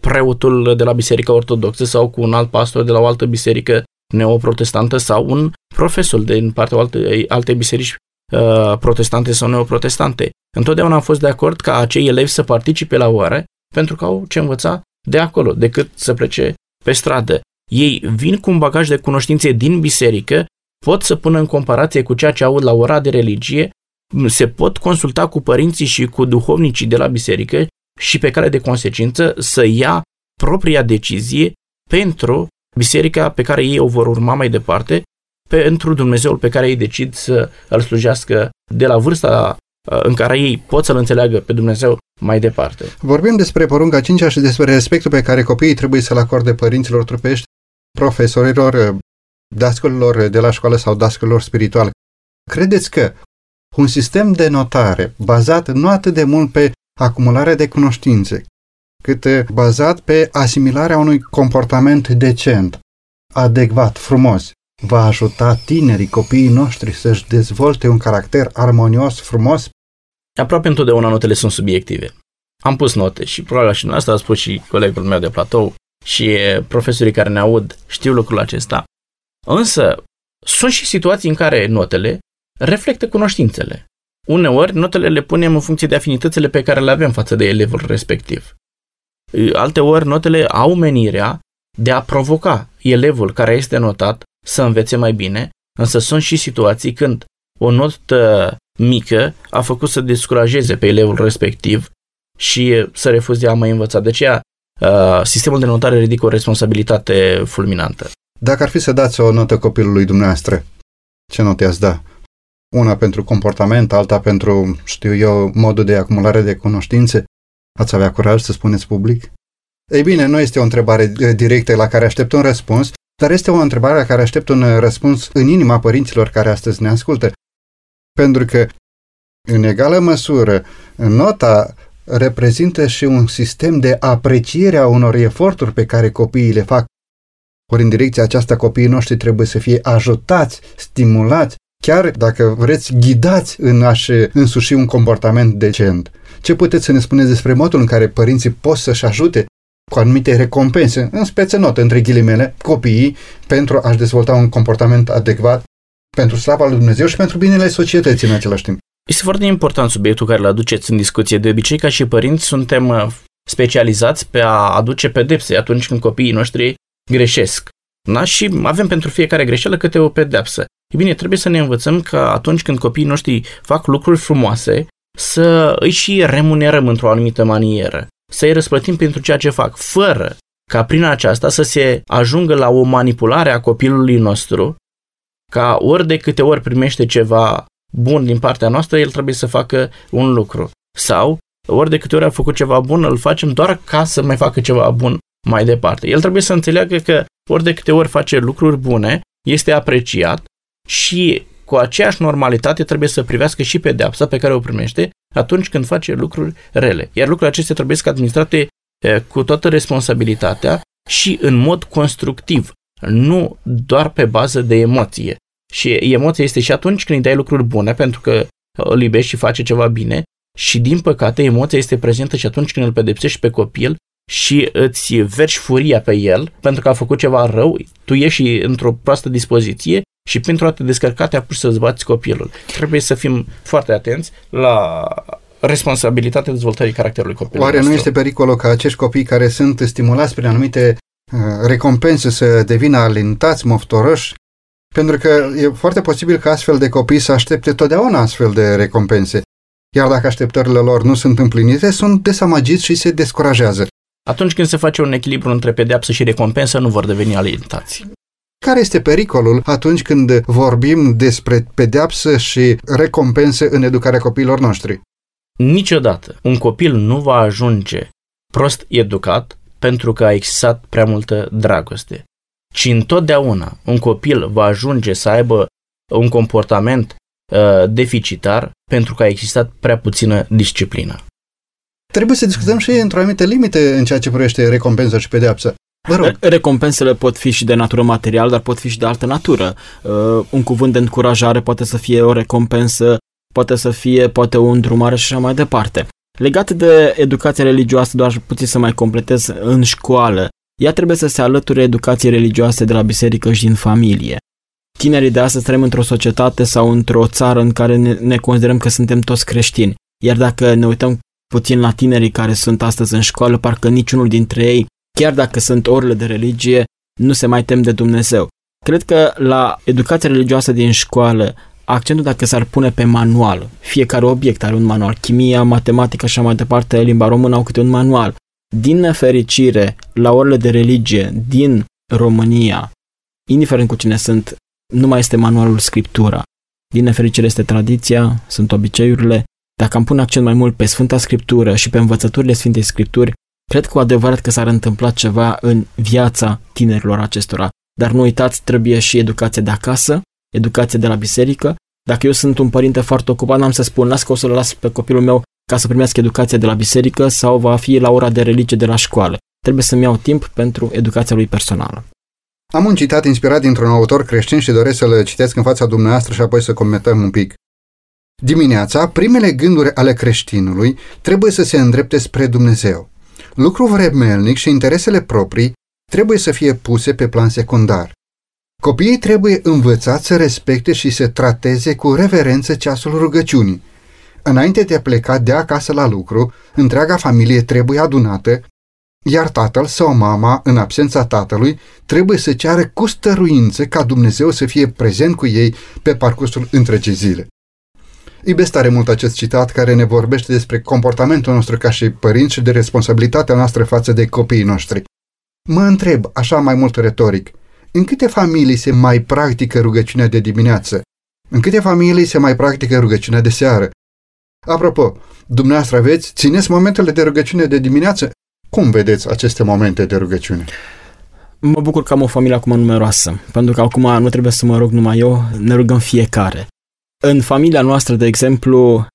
preotul de la Biserica Ortodoxă sau cu un alt pastor de la o altă biserică neoprotestantă sau un profesor din partea alte, alte biserici uh, protestante sau neoprotestante. Întotdeauna am fost de acord ca acei elevi să participe la ore pentru că au ce învăța de acolo, decât să plece pe stradă. Ei vin cu un bagaj de cunoștințe din biserică, pot să pună în comparație cu ceea ce aud la ora de religie, se pot consulta cu părinții și cu duhovnicii de la biserică și pe care de consecință să ia propria decizie pentru biserica pe care ei o vor urma mai departe, pentru Dumnezeul pe care ei decid să îl slujească de la vârsta uh, în care ei pot să-L înțeleagă pe Dumnezeu mai departe. Vorbim despre porunca 5 și despre respectul pe care copiii trebuie să-l acorde părinților trupești profesorilor, dascălilor de la școală sau dascălilor spiritual. Credeți că un sistem de notare bazat nu atât de mult pe acumularea de cunoștințe, cât bazat pe asimilarea unui comportament decent, adecvat, frumos, va ajuta tinerii copiii noștri să-și dezvolte un caracter armonios, frumos? Aproape întotdeauna notele sunt subiective. Am pus note și probabil și asta a spus și colegul meu de platou și profesorii care ne aud știu lucrul acesta. Însă, sunt și situații în care notele reflectă cunoștințele. Uneori, notele le punem în funcție de afinitățile pe care le avem față de elevul respectiv. Alte ori, notele au menirea de a provoca elevul care este notat să învețe mai bine, însă sunt și situații când o notă mică a făcut să descurajeze pe elevul respectiv și să refuze a mai învăța. De aceea, Uh, sistemul de notare ridică o responsabilitate fulminantă. Dacă ar fi să dați o notă copilului dumneavoastră, ce note ați da? Una pentru comportament, alta pentru, știu eu, modul de acumulare de cunoștințe? Ați avea curaj să spuneți public? Ei bine, nu este o întrebare uh, directă la care aștept un răspuns, dar este o întrebare la care aștept un uh, răspuns în inima părinților care astăzi ne ascultă. Pentru că, în egală măsură, nota reprezintă și un sistem de apreciere a unor eforturi pe care copiii le fac. Ori în direcția aceasta copiii noștri trebuie să fie ajutați, stimulați, chiar dacă vreți ghidați în a-și însuși un comportament decent. Ce puteți să ne spuneți despre modul în care părinții pot să-și ajute cu anumite recompense, în speță notă, între ghilimele, copiii, pentru a-și dezvolta un comportament adecvat pentru slava lui Dumnezeu și pentru binele societății în același timp. Este foarte important subiectul care îl aduceți în discuție. De obicei, ca și părinți, suntem uh, specializați pe a aduce pedepse atunci când copiii noștri greșesc. Da? Și avem pentru fiecare greșeală câte o pedepsă. E bine, trebuie să ne învățăm că atunci când copiii noștri fac lucruri frumoase, să îi și remunerăm într-o anumită manieră, să îi răsplătim pentru ceea ce fac, fără ca prin aceasta să se ajungă la o manipulare a copilului nostru, ca ori de câte ori primește ceva bun din partea noastră, el trebuie să facă un lucru. Sau, ori de câte ori a făcut ceva bun, îl facem doar ca să mai facă ceva bun mai departe. El trebuie să înțeleagă că ori de câte ori face lucruri bune, este apreciat și cu aceeași normalitate trebuie să privească și pedeapsa pe care o primește atunci când face lucruri rele. Iar lucrurile acestea trebuie să administrate cu toată responsabilitatea și în mod constructiv, nu doar pe bază de emoție. Și emoția este și atunci când îi dai lucruri bune, pentru că îl iubești și face ceva bine, și din păcate emoția este prezentă și atunci când îl pedepsești pe copil și îți vergi furia pe el pentru că a făcut ceva rău, tu ieși într-o proastă dispoziție și pentru a te descărca te apuci să-ți bați copilul. Trebuie să fim foarte atenți la responsabilitatea dezvoltării caracterului copilului Oare nostru. nu este pericolul ca acești copii care sunt stimulați prin anumite uh, recompense să devină alintați, moftoroși? Pentru că e foarte posibil ca astfel de copii să aștepte totdeauna astfel de recompense. Iar dacă așteptările lor nu sunt împlinite, sunt desamăgiți și se descurajează. Atunci când se face un echilibru între pedeapsă și recompensă, nu vor deveni alintați. Care este pericolul atunci când vorbim despre pedeapsă și recompense în educarea copiilor noștri? Niciodată un copil nu va ajunge prost educat pentru că a existat prea multă dragoste, ci întotdeauna un copil va ajunge să aibă un comportament uh, deficitar pentru că a existat prea puțină disciplină. Trebuie să discutăm și într-o anumită limite în ceea ce privește recompensa și pedeapsa. Vă rog. Recompensele pot fi și de natură materială, dar pot fi și de altă natură. Uh, un cuvânt de încurajare poate să fie o recompensă, poate să fie poate o îndrumare și așa mai departe. Legat de educația religioasă, doar puțin să mai completez, în școală, ea trebuie să se alăture educației religioase de la biserică și din familie. Tinerii de astăzi trăim într-o societate sau într-o țară în care ne, ne considerăm că suntem toți creștini. Iar dacă ne uităm puțin la tinerii care sunt astăzi în școală, parcă niciunul dintre ei, chiar dacă sunt orele de religie, nu se mai tem de Dumnezeu. Cred că la educația religioasă din școală, accentul dacă s-ar pune pe manual, fiecare obiect are un manual, chimia, matematică și așa mai departe, limba română au câte un manual. Din nefericire, la orele de religie din România, indiferent cu cine sunt, nu mai este manualul Scriptura. Din nefericire este tradiția, sunt obiceiurile. Dacă am pune accent mai mult pe Sfânta Scriptură și pe învățăturile Sfintei Scripturi, cred cu adevărat că s-ar întâmpla ceva în viața tinerilor acestora. Dar nu uitați, trebuie și educație de acasă, educație de la biserică. Dacă eu sunt un părinte foarte ocupat, n-am să spun, las că o să-l las pe copilul meu ca să primească educație de la biserică sau va fi la ora de religie de la școală. Trebuie să-mi iau timp pentru educația lui personală. Am un citat inspirat dintr-un autor creștin și doresc să-l citesc în fața dumneavoastră și apoi să comentăm un pic. Dimineața, primele gânduri ale creștinului trebuie să se îndrepte spre Dumnezeu. Lucru vremelnic și interesele proprii trebuie să fie puse pe plan secundar. Copiii trebuie învățați să respecte și să trateze cu reverență ceasul rugăciunii. Înainte de a pleca de acasă la lucru, întreaga familie trebuie adunată, iar tatăl sau mama, în absența tatălui, trebuie să ceară cu stăruință ca Dumnezeu să fie prezent cu ei pe parcursul întregii zile. Iubesc tare mult acest citat care ne vorbește despre comportamentul nostru ca și părinți și de responsabilitatea noastră față de copiii noștri. Mă întreb, așa mai mult retoric, în câte familii se mai practică rugăciunea de dimineață? În câte familii se mai practică rugăciunea de seară? Apropo, dumneavoastră aveți, țineți momentele de rugăciune de dimineață? Cum vedeți aceste momente de rugăciune? Mă bucur că am o familie acum numeroasă, pentru că acum nu trebuie să mă rog numai eu, ne rugăm fiecare. În familia noastră, de exemplu,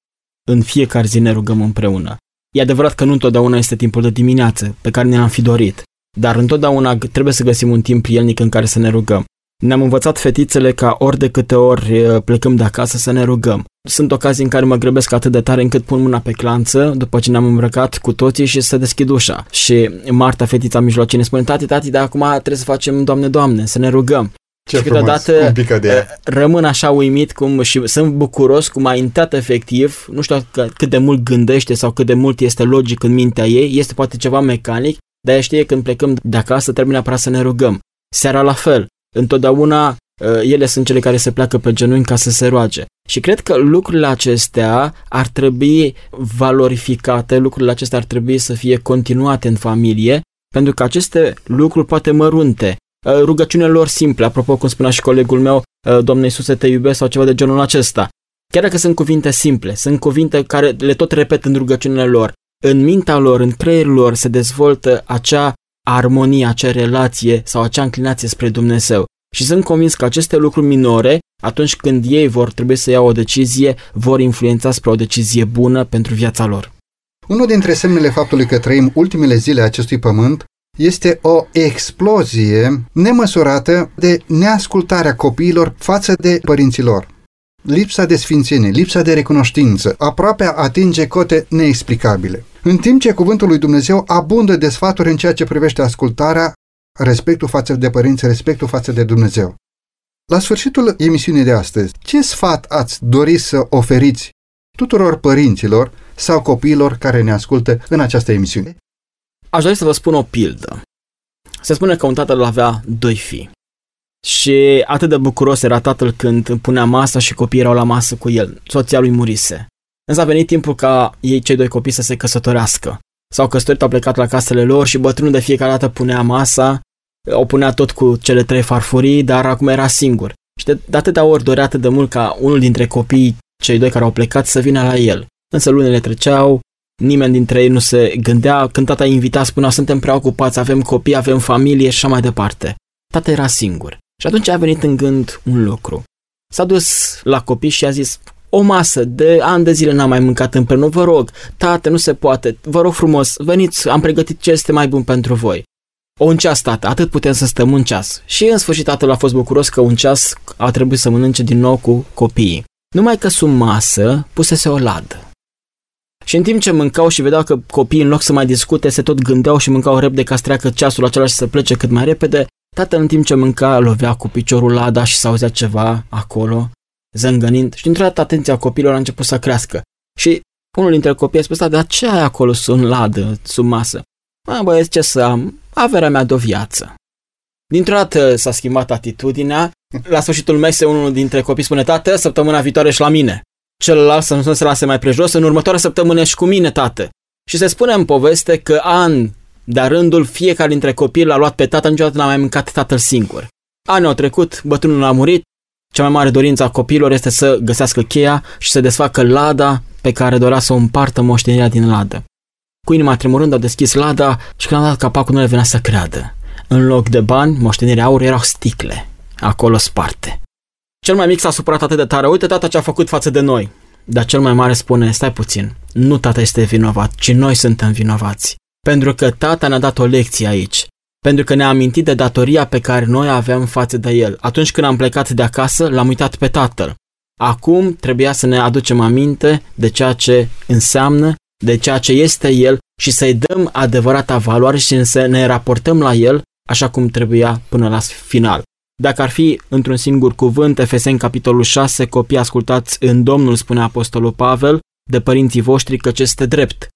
în fiecare zi ne rugăm împreună. E adevărat că nu întotdeauna este timpul de dimineață pe care ne-am fi dorit, dar întotdeauna trebuie să găsim un timp prielnic în care să ne rugăm. Ne-am învățat fetițele ca ori de câte ori plecăm de acasă să ne rugăm. Sunt ocazii în care mă grăbesc atât de tare încât pun mâna pe clanță după ce ne-am îmbrăcat cu toții și să deschid ușa. Și Marta, fetița mijlocie, ne spune, tati, tati, dar acum trebuie să facem Doamne, Doamne, să ne rugăm. Ce și frumos, câteodată un pic de ea. uh, rămân așa uimit cum și sunt bucuros cum a intrat efectiv, nu știu că- cât de mult gândește sau cât de mult este logic în mintea ei, este poate ceva mecanic, dar ea știe când plecăm de acasă trebuie neapărat să ne rugăm. Seara la fel, întotdeauna uh, ele sunt cele care se pleacă pe genunchi ca să se roage. Și cred că lucrurile acestea ar trebui valorificate, lucrurile acestea ar trebui să fie continuate în familie, pentru că aceste lucruri poate mărunte, uh, rugăciunile lor simple, apropo cum spunea și colegul meu, uh, Doamne Iisuse te iubesc sau ceva de genul acesta. Chiar dacă sunt cuvinte simple, sunt cuvinte care le tot repet în rugăciunile lor, în mintea lor, în creierul lor se dezvoltă acea armonie, acea relație sau acea înclinație spre Dumnezeu. Și sunt convins că aceste lucruri minore, atunci când ei vor trebui să iau o decizie, vor influența spre o decizie bună pentru viața lor. Unul dintre semnele faptului că trăim ultimele zile a acestui pământ este o explozie nemăsurată de neascultarea copiilor față de părinților. Lipsa de sfințenie, lipsa de recunoștință, aproape atinge cote neexplicabile. În timp ce cuvântul lui Dumnezeu abundă de sfaturi în ceea ce privește ascultarea, respectul față de părinți, respectul față de Dumnezeu. La sfârșitul emisiunii de astăzi, ce sfat ați dori să oferiți tuturor părinților sau copiilor care ne ascultă în această emisiune? Aș dori să vă spun o pildă. Se spune că un tată avea doi fii. Și atât de bucuros era tatăl când punea masa și copiii erau la masă cu el. Soția lui murise. Însă a venit timpul ca ei, cei doi copii, să se căsătorească. S-au căsătorit, au plecat la casele lor și bătrânul de fiecare dată punea masa, o punea tot cu cele trei farfurii, dar acum era singur. Și de, de atâtea ori dorea atât de mult ca unul dintre copiii, cei doi care au plecat, să vină la el. Însă lunele treceau, nimeni dintre ei nu se gândea, când tata invita, spunea, suntem prea ocupați, avem copii, avem familie și așa mai departe. Tata era singur. Și atunci a venit în gând un lucru. S-a dus la copii și a zis, o masă, de ani de zile n-am mai mâncat împreună, vă rog, tate, nu se poate, vă rog frumos, veniți, am pregătit ce este mai bun pentru voi. O un ceas, tată, atât putem să stăm un ceas. Și în sfârșit tatăl a fost bucuros că un ceas a trebuit să mănânce din nou cu copiii. Numai că sub masă pusese o ladă. Și în timp ce mâncau și vedeau că copiii în loc să mai discute se tot gândeau și mâncau repede ca să treacă ceasul acela și să plece cât mai repede, tatăl în timp ce mânca lovea cu piciorul lada și s-auzea ceva acolo, zângănind și dintr-o dată atenția copiilor a început să crească. Și unul dintre copii a spus, "Da, dar ce ai acolo sub ladă, sub masă? Mă, băieți, ce să am? Averea mea de o viață. Dintr-o dată s-a schimbat atitudinea. La sfârșitul mesei, unul dintre copii spune, tată, săptămâna viitoare și la mine. Celălalt să nu se lase mai prejos, în următoarea săptămână și cu mine, tată. Și se spune în poveste că an de rândul fiecare dintre copii l-a luat pe tată, niciodată n-a mai mâncat tatăl singur. Anii au trecut, bătrânul a murit, cea mai mare dorință a copiilor este să găsească cheia și să desfacă lada pe care dorea să o împartă moștenirea din ladă. Cu inima tremurând au deschis lada și când a dat capacul nu le venea să creadă. În loc de bani, moștenirea aur erau sticle, acolo sparte. Cel mai mic s-a supărat atât de tare, uite tata ce a făcut față de noi. Dar cel mai mare spune, stai puțin, nu tata este vinovat, ci noi suntem vinovați. Pentru că tata ne-a dat o lecție aici. Pentru că ne-a amintit de datoria pe care noi aveam față de el. Atunci când am plecat de acasă, l-am uitat pe tatăl. Acum trebuia să ne aducem aminte de ceea ce înseamnă, de ceea ce este el și să-i dăm adevărata valoare și să ne raportăm la el așa cum trebuia până la final. Dacă ar fi într-un singur cuvânt, Efeseni capitolul 6, copii ascultați în Domnul, spune Apostolul Pavel, de părinții voștri căci este drept.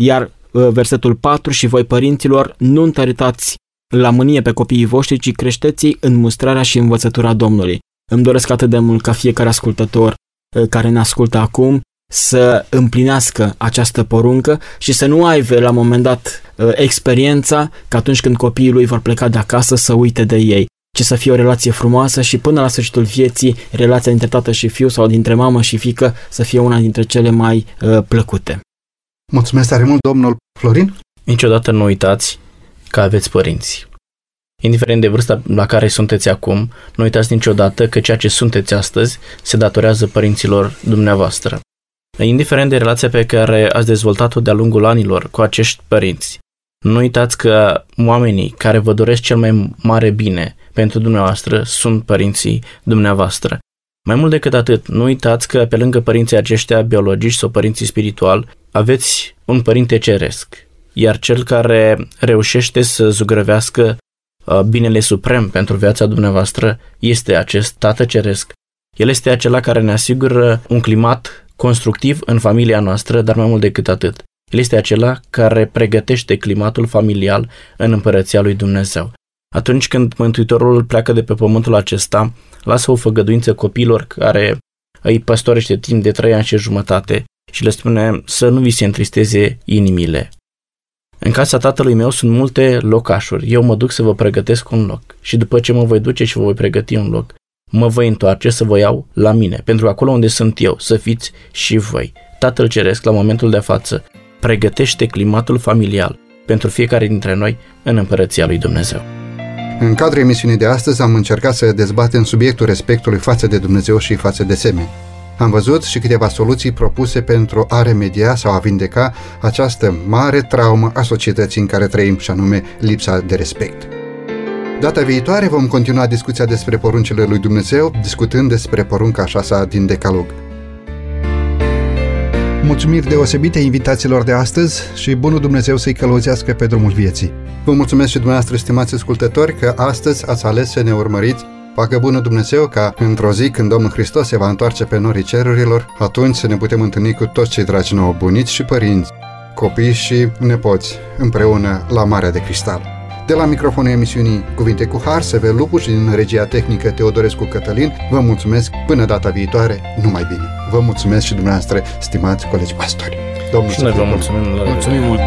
Iar uh, versetul 4, și voi părinților, nu întăritați la mânie pe copiii voștri, ci creșteți în mustrarea și învățătura Domnului. Îmi doresc atât de mult ca fiecare ascultător uh, care ne ascultă acum să împlinească această poruncă și să nu aibă la un moment dat uh, experiența că atunci când copiii lui vor pleca de acasă să uite de ei, ci să fie o relație frumoasă și până la sfârșitul vieții relația dintre tată și fiu sau dintre mamă și fică să fie una dintre cele mai uh, plăcute. Mulțumesc tare mult, domnul Florin. Niciodată nu uitați că aveți părinți. Indiferent de vârsta la care sunteți acum, nu uitați niciodată că ceea ce sunteți astăzi se datorează părinților dumneavoastră. Indiferent de relația pe care ați dezvoltat-o de-a lungul anilor cu acești părinți, nu uitați că oamenii care vă doresc cel mai mare bine pentru dumneavoastră sunt părinții dumneavoastră. Mai mult decât atât, nu uitați că pe lângă părinții aceștia biologici sau părinții spiritual, aveți un părinte ceresc, iar cel care reușește să zugrăvească uh, binele suprem pentru viața dumneavoastră este acest Tată Ceresc. El este acela care ne asigură un climat constructiv în familia noastră, dar mai mult decât atât. El este acela care pregătește climatul familial în împărăția lui Dumnezeu. Atunci când Mântuitorul pleacă de pe pământul acesta, lasă o făgăduință copiilor care îi păstorește timp de trei ani și jumătate și le spune să nu vi se întristeze inimile. În casa tatălui meu sunt multe locașuri. Eu mă duc să vă pregătesc un loc și după ce mă voi duce și vă voi pregăti un loc, mă voi întoarce să vă iau la mine, pentru acolo unde sunt eu, să fiți și voi. Tatăl Ceresc, la momentul de față, pregătește climatul familial pentru fiecare dintre noi în împărăția lui Dumnezeu. În cadrul emisiunii de astăzi am încercat să dezbatem subiectul respectului față de Dumnezeu și față de semeni. Am văzut și câteva soluții propuse pentru a remedia sau a vindeca această mare traumă a societății în care trăim, și anume lipsa de respect. Data viitoare vom continua discuția despre poruncile lui Dumnezeu, discutând despre porunca șasea din Decalog. Mulțumiri deosebite invitațiilor de astăzi și bunul Dumnezeu să-i călăuzească pe drumul vieții. Vă mulțumesc și dumneavoastră, stimați ascultători, că astăzi ați ales să ne urmăriți Facă bună Dumnezeu ca într-o zi când Domnul Hristos se va întoarce pe norii cerurilor, atunci să ne putem întâlni cu toți cei dragi nouă bunici și părinți, copii și nepoți, împreună la Marea de Cristal. De la microfonul emisiunii Cuvinte cu Har, Sever Lupuș și din regia tehnică Teodorescu Cătălin, vă mulțumesc până data viitoare, numai bine. Vă mulțumesc și dumneavoastră, stimați colegi pastori. Domnul și noi vă mulțumim. Mulțumim mult!